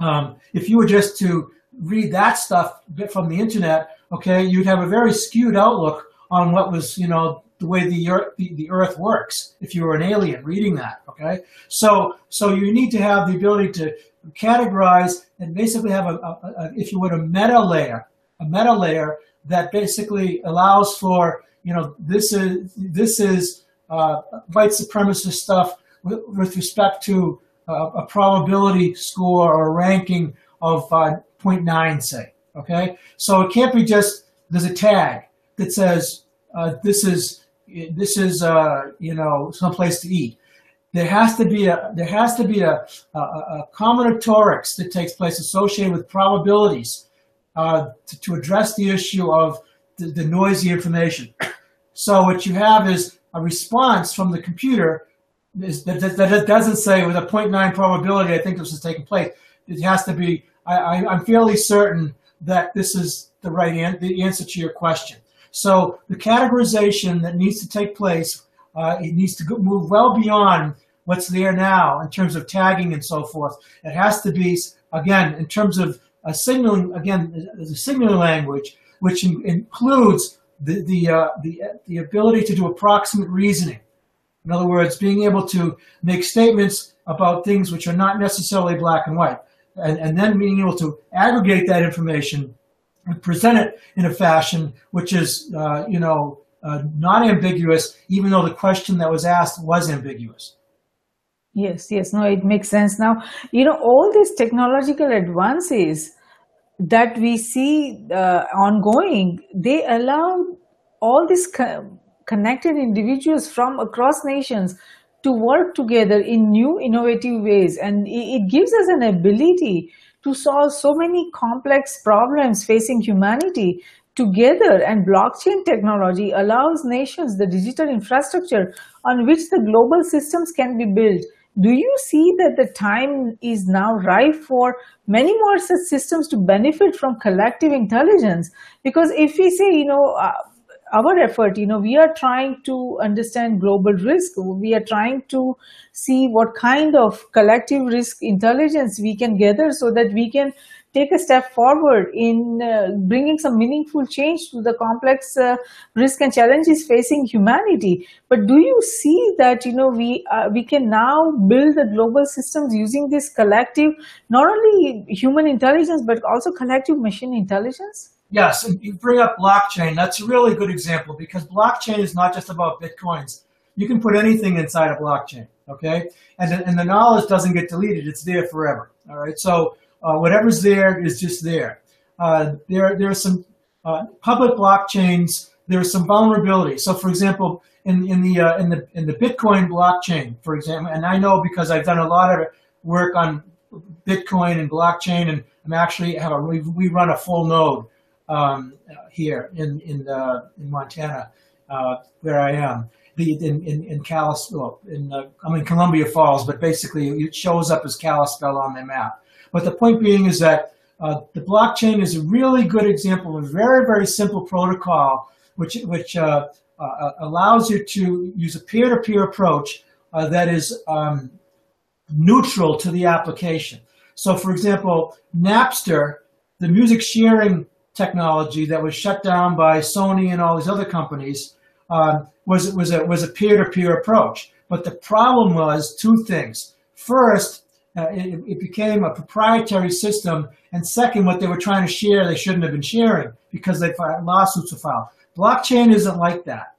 um, if you were just to read that stuff from the internet, okay, you'd have a very skewed outlook on what was, you know, the way the earth, the, earth works if you were an alien reading that, okay? So, so you need to have the ability to categorize and basically have a, a, a if you would, a meta layer, a meta layer that basically allows for, you know, this is, this is uh, white supremacist stuff with, with respect to uh, a probability score or ranking of uh, 0.9, say. Okay, so it can't be just there's a tag that says uh, this is this is uh, you know someplace to eat. There has to be a there has to be a, a, a combinatorics that takes place associated with probabilities uh, to, to, address the issue of the, the noisy information. So what you have is a response from the computer that, that, that, doesn't say with a 0.9 probability I think this is taking place. It has to be I, am fairly certain that this is the right an- the answer to your question. So the categorization that needs to take place, uh, it needs to move well beyond what's there now in terms of tagging and so forth. It has to be, again, in terms of a signaling, again, the signaling language, which in, includes the, the, uh, the, the ability to do approximate reasoning. In other words, being able to make statements about things which are not necessarily black and white and, and then being able to aggregate that information present it in a fashion which is, uh, you know, uh, not ambiguous, even though the question that was asked was ambiguous. Yes, yes, no, it makes sense. Now, you know, all these technological advances that we see uh, ongoing, they allow all these co- connected individuals from across nations to work together in new innovative ways and it gives us an ability to solve so many complex problems facing humanity together and blockchain technology allows nations the digital infrastructure on which the global systems can be built do you see that the time is now ripe for many more such systems to benefit from collective intelligence? Because if we say, you know, uh, our effort, you know, we are trying to understand global risk. We are trying to see what kind of collective risk intelligence we can gather so that we can take a step forward in uh, bringing some meaningful change to the complex uh, risk and challenges facing humanity. But do you see that you know we uh, we can now build the global systems using this collective, not only human intelligence but also collective machine intelligence? Yes, and you bring up blockchain. That's a really good example because blockchain is not just about bitcoins. You can put anything inside a blockchain, okay? And the, and the knowledge doesn't get deleted; it's there forever. All right, so uh, whatever's there is just there. Uh, there, there are some uh, public blockchains. There are some vulnerabilities. So, for example, in, in the uh, in the in the Bitcoin blockchain, for example, and I know because I've done a lot of work on Bitcoin and blockchain, and I'm actually have a we, we run a full node um, here in in uh, in Montana, uh, where I am. The, in in, in Kalispell, in uh, I'm in Columbia Falls, but basically it shows up as Kalispell on the map. But the point being is that uh, the blockchain is a really good example of a very, very simple protocol which, which uh, uh, allows you to use a peer-to-peer approach that is um, neutral to the application. So for example, Napster, the music sharing technology that was shut down by Sony and all these other companies, um, was, was, a, was a peer-to-peer approach. But the problem was two things. First, uh, it, it, became a proprietary system. And second, what they were trying to share, they shouldn't have been sharing because they filed, lawsuits were filed. Blockchain isn't like that.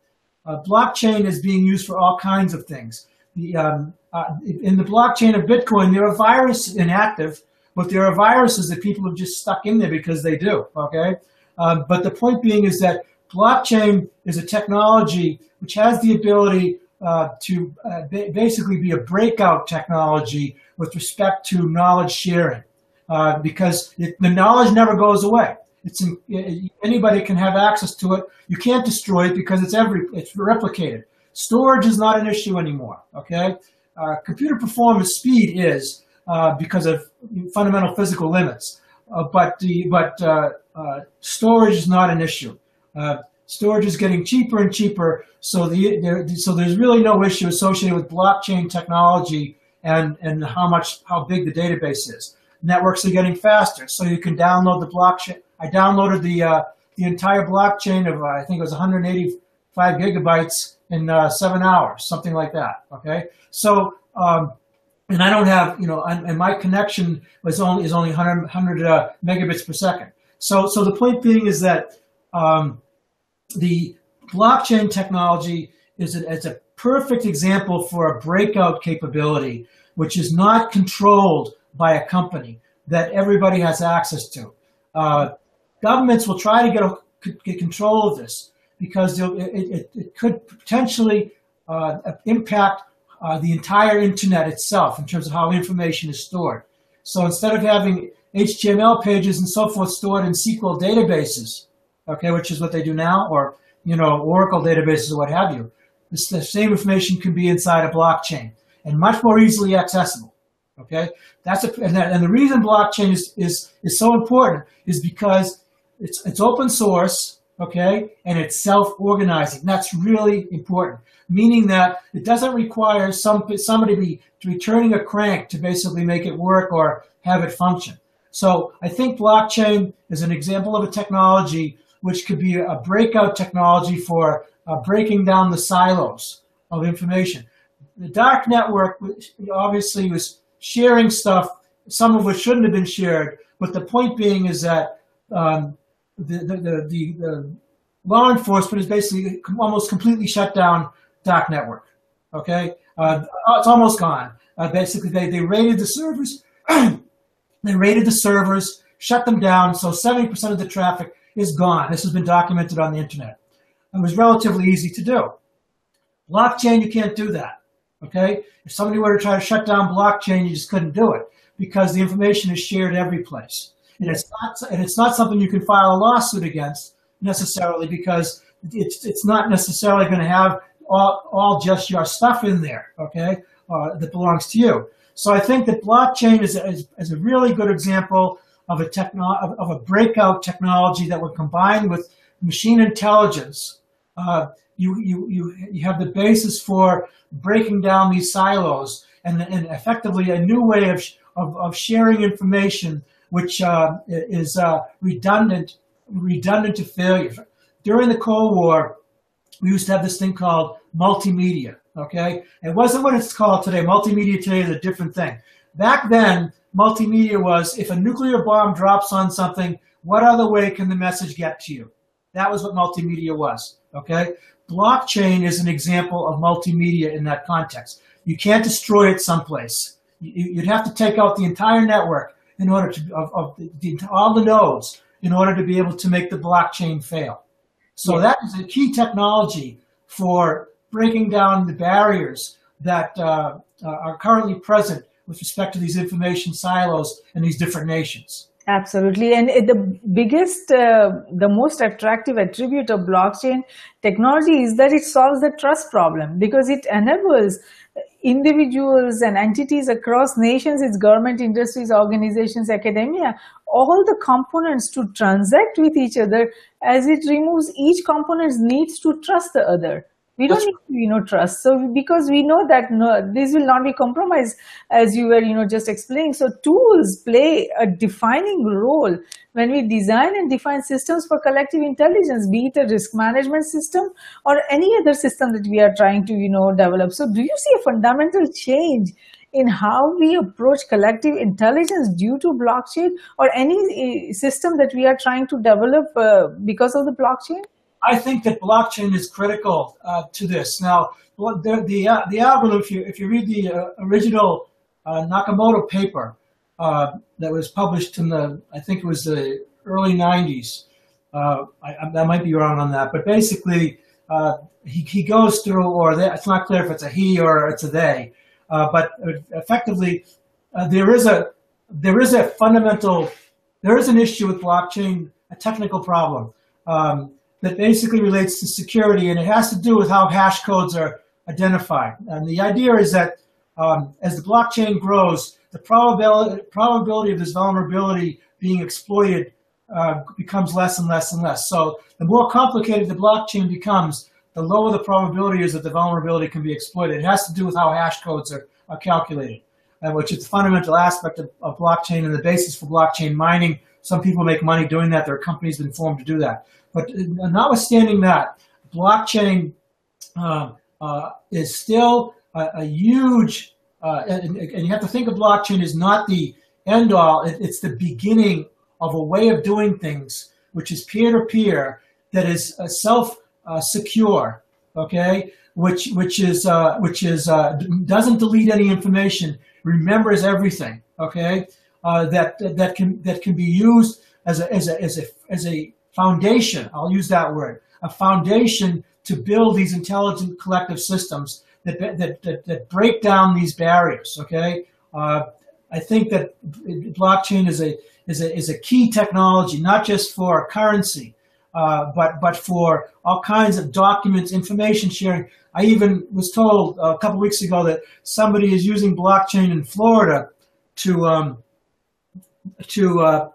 Uh, blockchain is being used for all kinds of things. The, um, uh, in the blockchain of Bitcoin, there are viruses inactive, but there are viruses that people have just stuck in there because they do. Okay, um, but the point being is that blockchain is a technology which has the ability uh, to uh, ba basically be a breakout technology with respect to knowledge sharing, uh, because it, the knowledge never goes away. It's in, anybody can have access to it. You can't destroy it because it's every it's replicated. Storage is not an issue anymore. Okay, uh, computer performance speed is because of fundamental physical limits, but the but storage is not an issue storage is getting cheaper and cheaper. So the there, so there's really no issue associated with blockchain technology and and how much how big the database is. Networks are getting faster, so you can download the blockchain. I downloaded the uh, the entire blockchain of uh, I think it was 185 gigabytes in uh, seven hours, something like that. Okay, so. Um, and I don't have, you know, and, my connection was only is only 100, 100 uh, megabits per second. So, so the point being is that um, the blockchain technology is a, a perfect example for a breakout capability, which is not controlled by a company that everybody has access to. Uh, governments will try to get, a, get control of this because it, it, it could potentially uh, impact uh, the entire internet itself in terms of how information is stored. So instead of having HTML pages and so forth stored in SQL databases, okay, which is what they do now, or you know, Oracle databases or what have you. The same information can be inside a blockchain and much more easily accessible. Okay, that's a, and, that, and the reason blockchain is, is is so important is because it's it's open source, okay, and it's self-organizing. That's really important, meaning that it doesn't require some somebody to be, to be turning a crank to basically make it work or have it function. So I think blockchain is an example of a technology which could be a breakout technology for uh, breaking down the silos of information. The dark network obviously was sharing stuff, some of which shouldn't have been shared, but the point being is that um, the, the, the, the, law enforcement is basically almost completely shut down dark network. Okay, uh, it's almost gone. Uh, basically, they, they raided the servers. they raided the servers, shut them down, so 70% of the traffic is gone. This has been documented on the internet. It was relatively easy to do. Blockchain, you can't do that. Okay? If somebody were to try to shut down blockchain, you just couldn't do it because the information is shared every place. And it's not, and it's not something you can file a lawsuit against necessarily because it's, it's not necessarily going to have all, all just your stuff in there. Okay? uh, that belongs to you. So I think that blockchain is, is, is a really good example of a techno- of, of, a breakout technology that would combine with machine intelligence. Uh, you, you, you, you have the basis for breaking down these silos and, and effectively a new way of, of, of sharing information which uh, is uh, redundant redundant to failure. During the Cold War, we used to have this thing called multimedia. Okay, it wasn't what it's called today. Multimedia today is a different thing. Back then, multimedia was if a nuclear bomb drops on something, what other way can the message get to you? That was what multimedia was. Okay, blockchain is an example of multimedia in that context. You can't destroy it someplace. You'd have to take out the entire network in order to of, of the, all the nodes in order to be able to make the blockchain fail. So that is a key technology for breaking down the barriers that uh, uh, are currently present with respect to these information silos in these different nations. Absolutely. And the biggest, uh, the most attractive attribute of blockchain technology is that it solves the trust problem because it enables individuals and entities across nations, its government, industries, organizations, academia, all the components to transact with each other as it removes each component's needs to trust the other. We don't need to, you know, trust. So because we know that no, this will not be compromised, as you were, you know, just explaining. So tools play a defining role when we design and define systems for collective intelligence, be it a risk management system or any other system that we are trying to, you know, develop. So do you see a fundamental change in how we approach collective intelligence due to blockchain or any eh, system that we are trying to develop uh, because of the blockchain? I think that blockchain is critical uh, to this. Now, the the, uh, the algorithm, if you if you read the uh, original uh, Nakamoto paper uh, that was published in the, I think it was the early '90s. Uh, I, I, might be wrong on that, but basically, he he goes through, or they, it's not clear if it's a he or it's a they, but effectively, there is a there is a fundamental there is an issue with blockchain, a technical problem. Um, that basically relates to security, and it has to do with how hash codes are identified. And the idea is that um, as the blockchain grows, the probability, probability of this vulnerability being exploited uh, becomes less and less and less. So the more complicated the blockchain becomes, the lower the probability is that the vulnerability can be exploited. It has to do with how hash codes are, are calculated, uh, which is the fundamental aspect of, of blockchain and the basis for blockchain mining. Some people make money doing that. There are companies been formed to do that. But uh, notwithstanding that, blockchain uh, uh, is still a, a huge, uh, and, and, you have to think of blockchain as not the end all, it, it's the beginning of a way of doing things, which is peer to peer, that is uh, self uh, secure, okay? Which, which is, which is, doesn't delete any information, remembers everything, okay? that, that can, that can be used as a, as a, as a, as a foundation, I'll use that word, a foundation to build these intelligent collective systems that, that, that, that break down these barriers, okay? Uh, I think that blockchain is a, is a, is a key technology, not just for currency, uh, but, but for all kinds of documents, information sharing. I even was told a couple weeks ago that somebody is using blockchain in Florida to, um, to uh,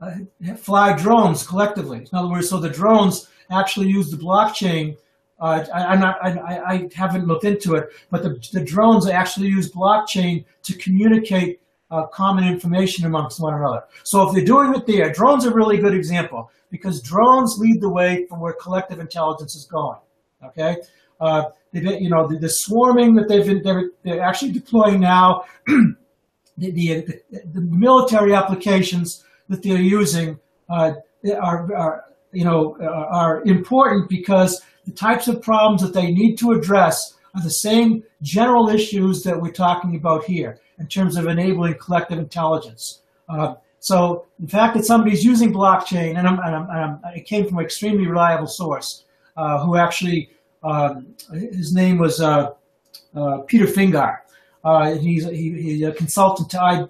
uh, fly drones collectively. In other words, so the drones actually use the blockchain. Uh, I, am not, I, I, haven't looked into it, but the, the drones actually use blockchain to communicate uh, common information amongst one another. So if they're doing it there, drones are a really good example because drones lead the way for where collective intelligence is going. Okay, uh, they, you know the, the, swarming that they've been, they're, they're actually deploying now, the, the, the military applications that they're using uh, are, are, you know, are important because the types of problems that they need to address are the same general issues that we're talking about here in terms of enabling collective intelligence. Uh, so the fact that somebody's using blockchain, and, I'm, and, I'm, and I'm, it came from an extremely reliable source, uh, who actually, um, his name was uh, uh Peter Fingar. Uh, he's, he, he's a consultant to I,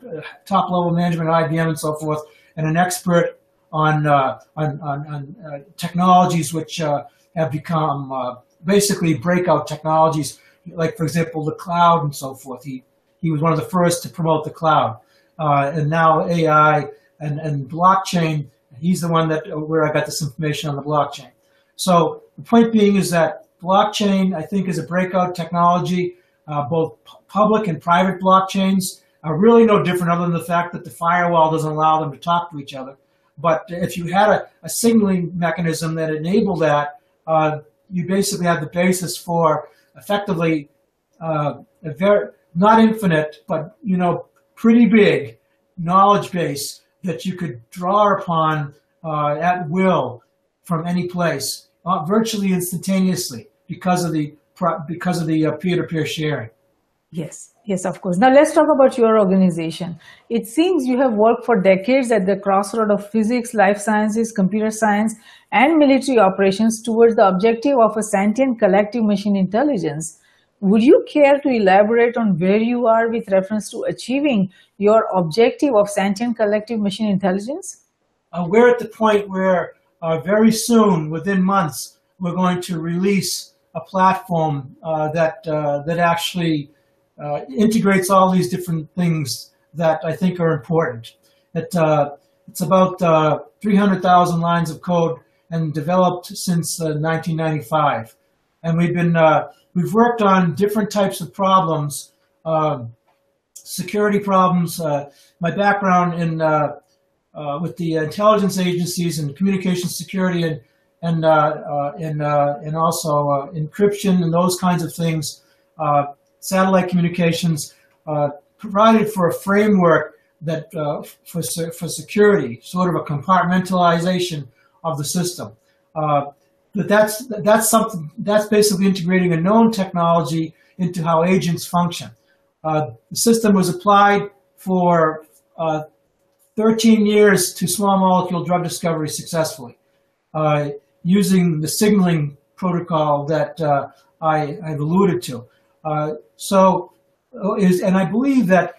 top level management at IBM and so forth and an expert on uh, on, on, on uh, technologies which uh, have become uh, basically breakout technologies. like for example, the cloud and so forth. He he was one of the first to promote the cloud, uh, and now AI and and blockchain. He's the one that where I got this information on the blockchain. So the point being is that blockchain, I think, is a breakout technology. Uh, both public and private blockchains are really no different, other than the fact that the firewall doesn't allow them to talk to each other. But if you had a, a signaling mechanism that enabled that, uh, you basically have the basis for effectively uh, a very not infinite, but you know, pretty big knowledge base that you could draw upon uh, at will from any place, uh, virtually instantaneously, because of the because of the uh, peer-to-peer sharing. Yes, yes, of course. Now let's talk about your organization. It seems you have worked for decades at the crossroad of physics, life sciences, computer science, and military operations towards the objective of a sentient collective machine intelligence. Would you care to elaborate on where you are with reference to achieving your objective of sentient collective machine intelligence? Uh, we're at the point where uh, very soon, within months, we're going to release a platform uh, that uh, that actually uh, integrates all these different things that I think are important. It, uh, it's about 300,000 lines of code and developed since 1995, and we've been we've worked on different types of problems, uh, security problems. Uh, my background in uh, uh with the intelligence agencies and communication security and and uh, uh, and and also encryption and those kinds of things, satellite communications provided for a framework that for for security, sort of a compartmentalization of the system. But that's that's something that's basically integrating a known technology into how agents function. Uh, the system was applied for uh, 13 years to small molecule drug discovery successfully, uh, using the signaling protocol that uh, I, have alluded to. Uh, so, uh, is and I believe that,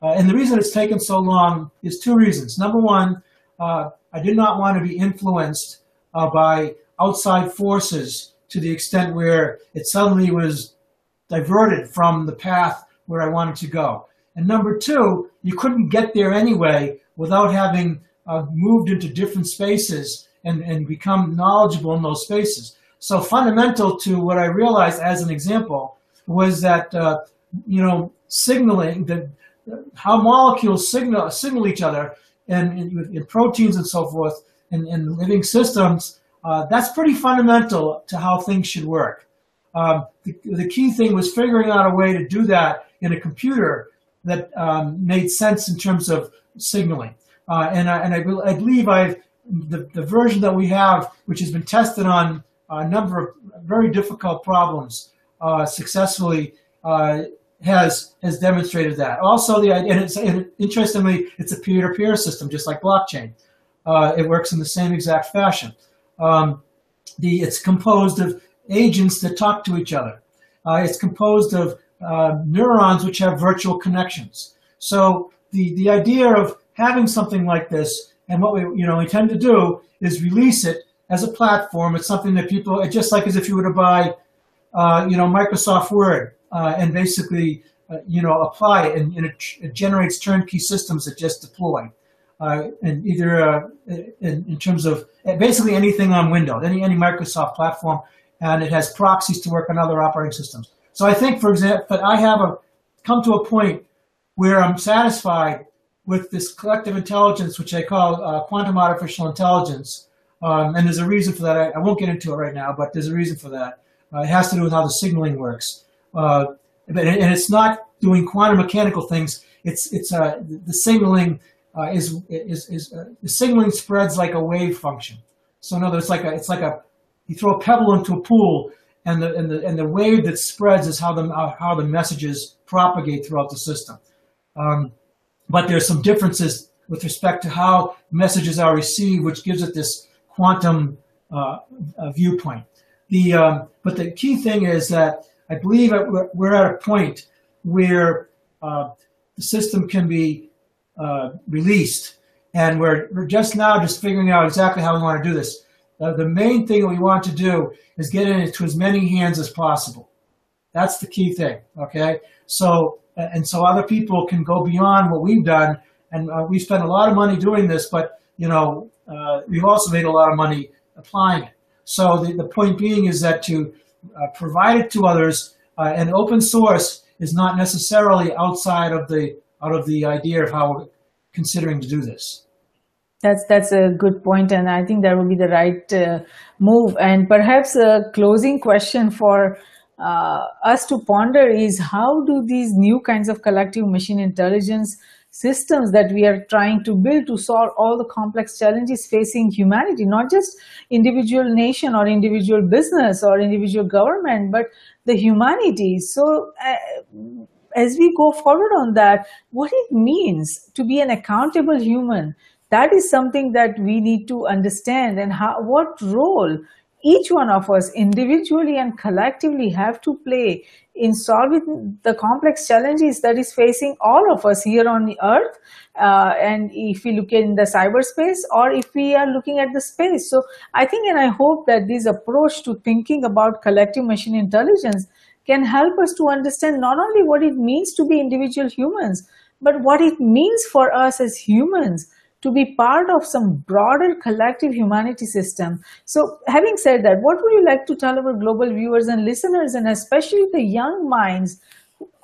and the reason it's taken so long is two reasons. Number one, I did not want to be influenced by outside forces to the extent where it suddenly was diverted from the path where I wanted to go. And number two, you couldn't get there anyway without having uh, moved into different spaces and, and become knowledgeable in those spaces. So fundamental to what I realized as an example was that, uh, you know, signaling that how molecules signal, signal each other and in, in proteins and so forth in, in living systems uh, that's pretty fundamental to how things should work. Um, the, the, key thing was figuring out a way to do that in a computer that um, made sense in terms of signaling. Uh, and I, and I, I believe I've the, the version that we have, which has been tested on a number of very difficult problems, uh, successfully uh, has has demonstrated that. Also, the and, it's, interestingly, it's a peer-to-peer system, just like blockchain. Uh, it works in the same exact fashion. Um, the, it's composed of agents that talk to each other. Uh, it's composed of uh, neurons which have virtual connections. So the, the idea of having something like this and what we you know intend to do is release it as a platform. It's something that people, just like as if you were to buy, uh, you know, Microsoft Word uh, and basically, uh, you know, apply it and, and it, it, generates turnkey systems that just deploy uh, and either uh, in, in, terms of basically anything on Windows, any any Microsoft platform, and it has proxies to work on other operating systems. So I think, for example, I have a come to a point where I'm satisfied with this collective intelligence, which I call quantum artificial intelligence. Um, and there's a reason for that. I, I, won't get into it right now, but there's a reason for that. Uh, it has to do with how the signaling works. Uh, but, and it's not doing quantum mechanical things. It's it's uh, the signaling is is, is the signaling spreads like a wave function. So in other words, it's like a, it's like a you throw a pebble into a pool, and the and the and the wave that spreads is how the how the messages propagate throughout the system. Um, but there's some differences with respect to how messages are received, which gives it this quantum uh, viewpoint. The um, but the key thing is that I believe we're at a point where uh, the system can be uh, released. And we're, we're just now just figuring out exactly how we want to do this. Uh, the main thing we want to do is get it into as many hands as possible. That's the key thing. Okay. So, and so other people can go beyond what we've done. And uh, we spent a lot of money doing this, but, you know, uh, we've also made a lot of money applying it. So the, the point being is that to uh, provide it to others uh, and open source is not necessarily outside of the out of the idea of how we're considering to do this. That's that's a good point, and I think that would be the right uh, move. And perhaps a closing question for uh, us to ponder is how do these new kinds of collective machine intelligence systems that we are trying to build to solve all the complex challenges facing humanity, not just individual nation or individual business or individual government, but the humanity. So, uh, as we go forward on that, what it means to be an accountable human, that is something that we need to understand and how, what role each one of us individually and collectively have to play in solving the complex challenges that is facing all of us here on the earth. Uh, and if we look in the cyberspace or if we are looking at the space. So i think and i hope that this approach to thinking about collective machine intelligence can help us to understand not only what it means to be individual humans but what it means for us as humans to be part of some broader collective humanity system. So having said that, what would you like to tell our global viewers and listeners and especially the young minds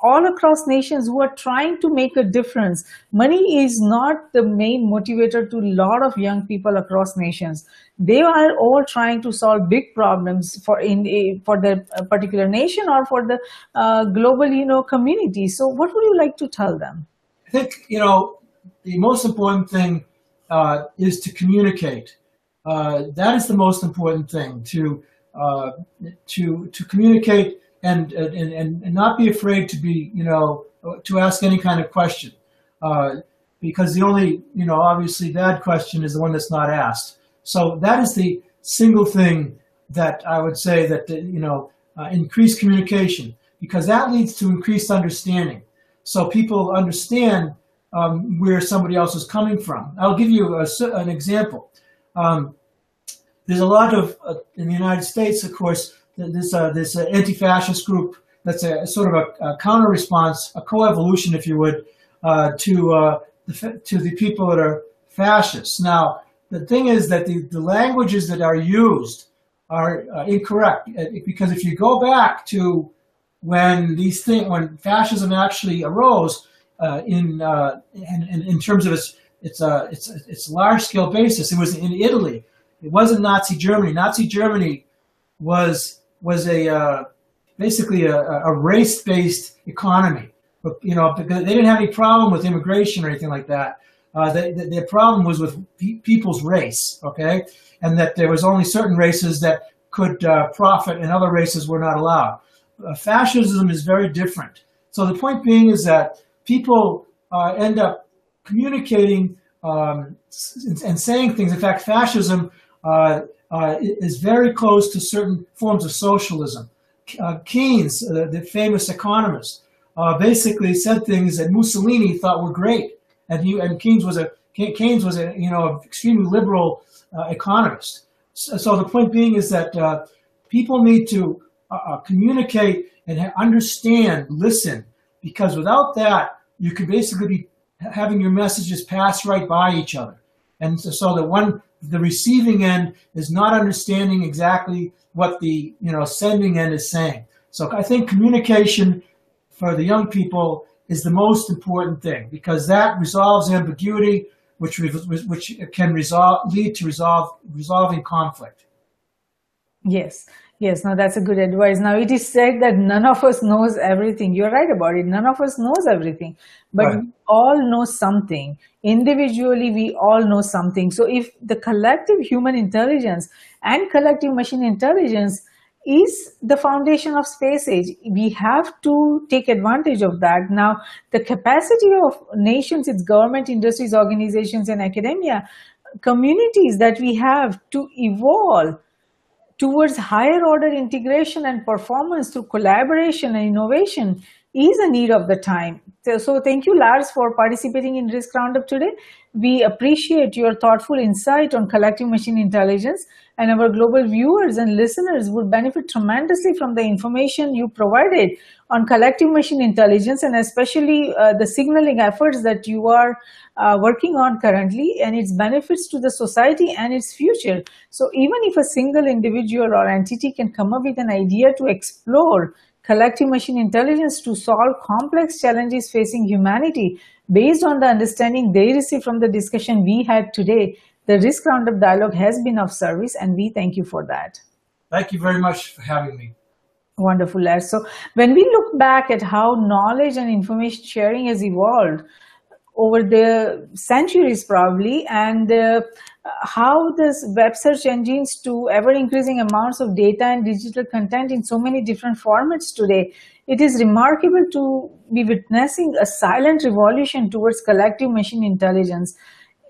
all across nations who are trying to make a difference. Money is not the main motivator to a lot of young people across nations. They are all trying to solve big problems for in for the particular nation or for the uh, global, you know, community. So, what would you like to tell them? I think you know the most important thing uh, is to communicate. Uh, that is the most important thing to uh, to to communicate and, and and not be afraid to be you know to ask any kind of question uh, because the only you know obviously bad question is the one that's not asked. So that is the single thing that I would say that you know uh, increased communication because that leads to increased understanding. So people understand um, where somebody else is coming from. I'll give you a, an example. Um, there's a lot of, uh, in the United States, of course, this, this anti-fascist group that's a sort of a, a counter response, a co-evolution, if you would, uh, to, uh, the, to the people that are fascists. Now, the thing is that the, the languages that are used are uh, incorrect because if you go back to when these things, when fascism actually arose, uh, in, uh, in, in terms of its its uh, its its large scale basis. It was in Italy. It wasn't Nazi Germany. Nazi Germany was was a uh, basically a, a race based economy. But you know, because they didn't have any problem with immigration or anything like that. Uh, the, the, their problem was with pe- people's race, okay, and that there was only certain races that could profit and other races were not allowed. Fascism is very different. So the point being is that people uh, end up communicating um, and, saying things. In fact, fascism uh, uh, is very close to certain forms of socialism. Uh, Keynes, uh, the famous economist, basically said things that Mussolini thought were great, and he and Keynes was a Keynes was a you know extremely liberal economist. So, so, the point being is that people need to communicate and understand, listen, because without that, you could basically be having your messages pass right by each other. And so, so the one, the receiving end is not understanding exactly what the, you know, sending end is saying. So I think communication for the young people is the most important thing because that resolves ambiguity, which, which can resolve, lead to resolve, resolving conflict. Yes. Yes, now that's a good advice. Now it is said that none of us knows everything. You're right about it. None of us knows everything, but right. we all know something. Individually, we all know something. So if the collective human intelligence and collective machine intelligence is the foundation of space age, we have to take advantage of that. Now, the capacity of nations, its government, industries, organizations, and academia, communities that we have to evolve towards higher order integration and performance through collaboration and innovation is a need of the time. So, so thank you, Lars, for participating in Risk Roundup today. We appreciate your thoughtful insight on collective machine intelligence, and our global viewers and listeners would benefit tremendously from the information you provided on collective machine intelligence and especially uh, the signaling efforts that you are uh, working on currently and its benefits to the society and its future. So even if a single individual or entity can come up with an idea to explore collective machine intelligence to solve complex challenges facing humanity based on the understanding they receive from the discussion we had today, the Risk Roundup dialogue has been of service and we thank you for that. Thank you very much for having me. Wonderful, Lars. So when we look back at how knowledge and information sharing has evolved over the centuries probably and uh, how this web search engines to ever increasing amounts of data and digital content in so many different formats today, it is remarkable to be witnessing a silent revolution towards collective machine intelligence.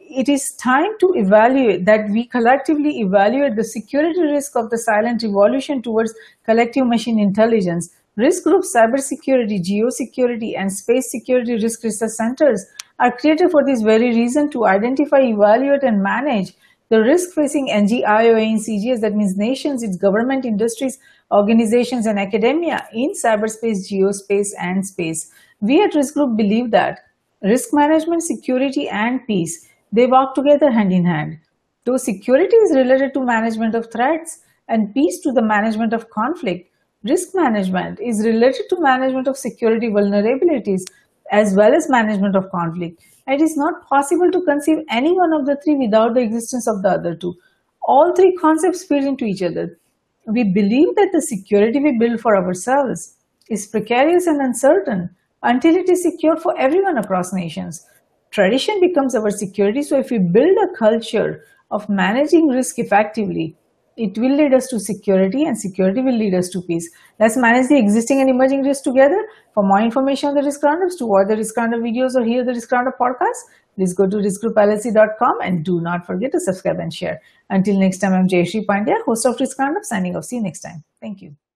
It is time to evaluate that we collectively evaluate the security risk of the silent revolution towards collective machine intelligence. Risk groups, cybersecurity, geosecurity, and space security risk research centers are created for this very reason to identify, evaluate, and manage the risk facing NGIOA and CGS, that means nations, its government, industries, organizations, and academia in cyberspace, geospace, and space. We at Risk Group believe that risk management, security, and peace, they walk together hand in hand. Though security is related to management of threats and peace to the management of conflict, risk management is related to management of security vulnerabilities as well as management of conflict. It is not possible to conceive any one of the three without the existence of the other two. All three concepts feed into each other. We believe that the security we build for ourselves is precarious and uncertain until it is secure for everyone across nations. Tradition becomes our security, so if we build a culture of managing risk effectively, it will lead us to security and security will lead us to peace. Let's manage the existing and emerging risks together. For more information on the risk roundups, to watch the risk roundup videos or hear the risk roundup podcast, please go to riskgroupllc.com and do not forget to subscribe and share. Until next time, I'm Jayshree Pandya, host of Risk Roundup, signing off. See you next time. Thank you.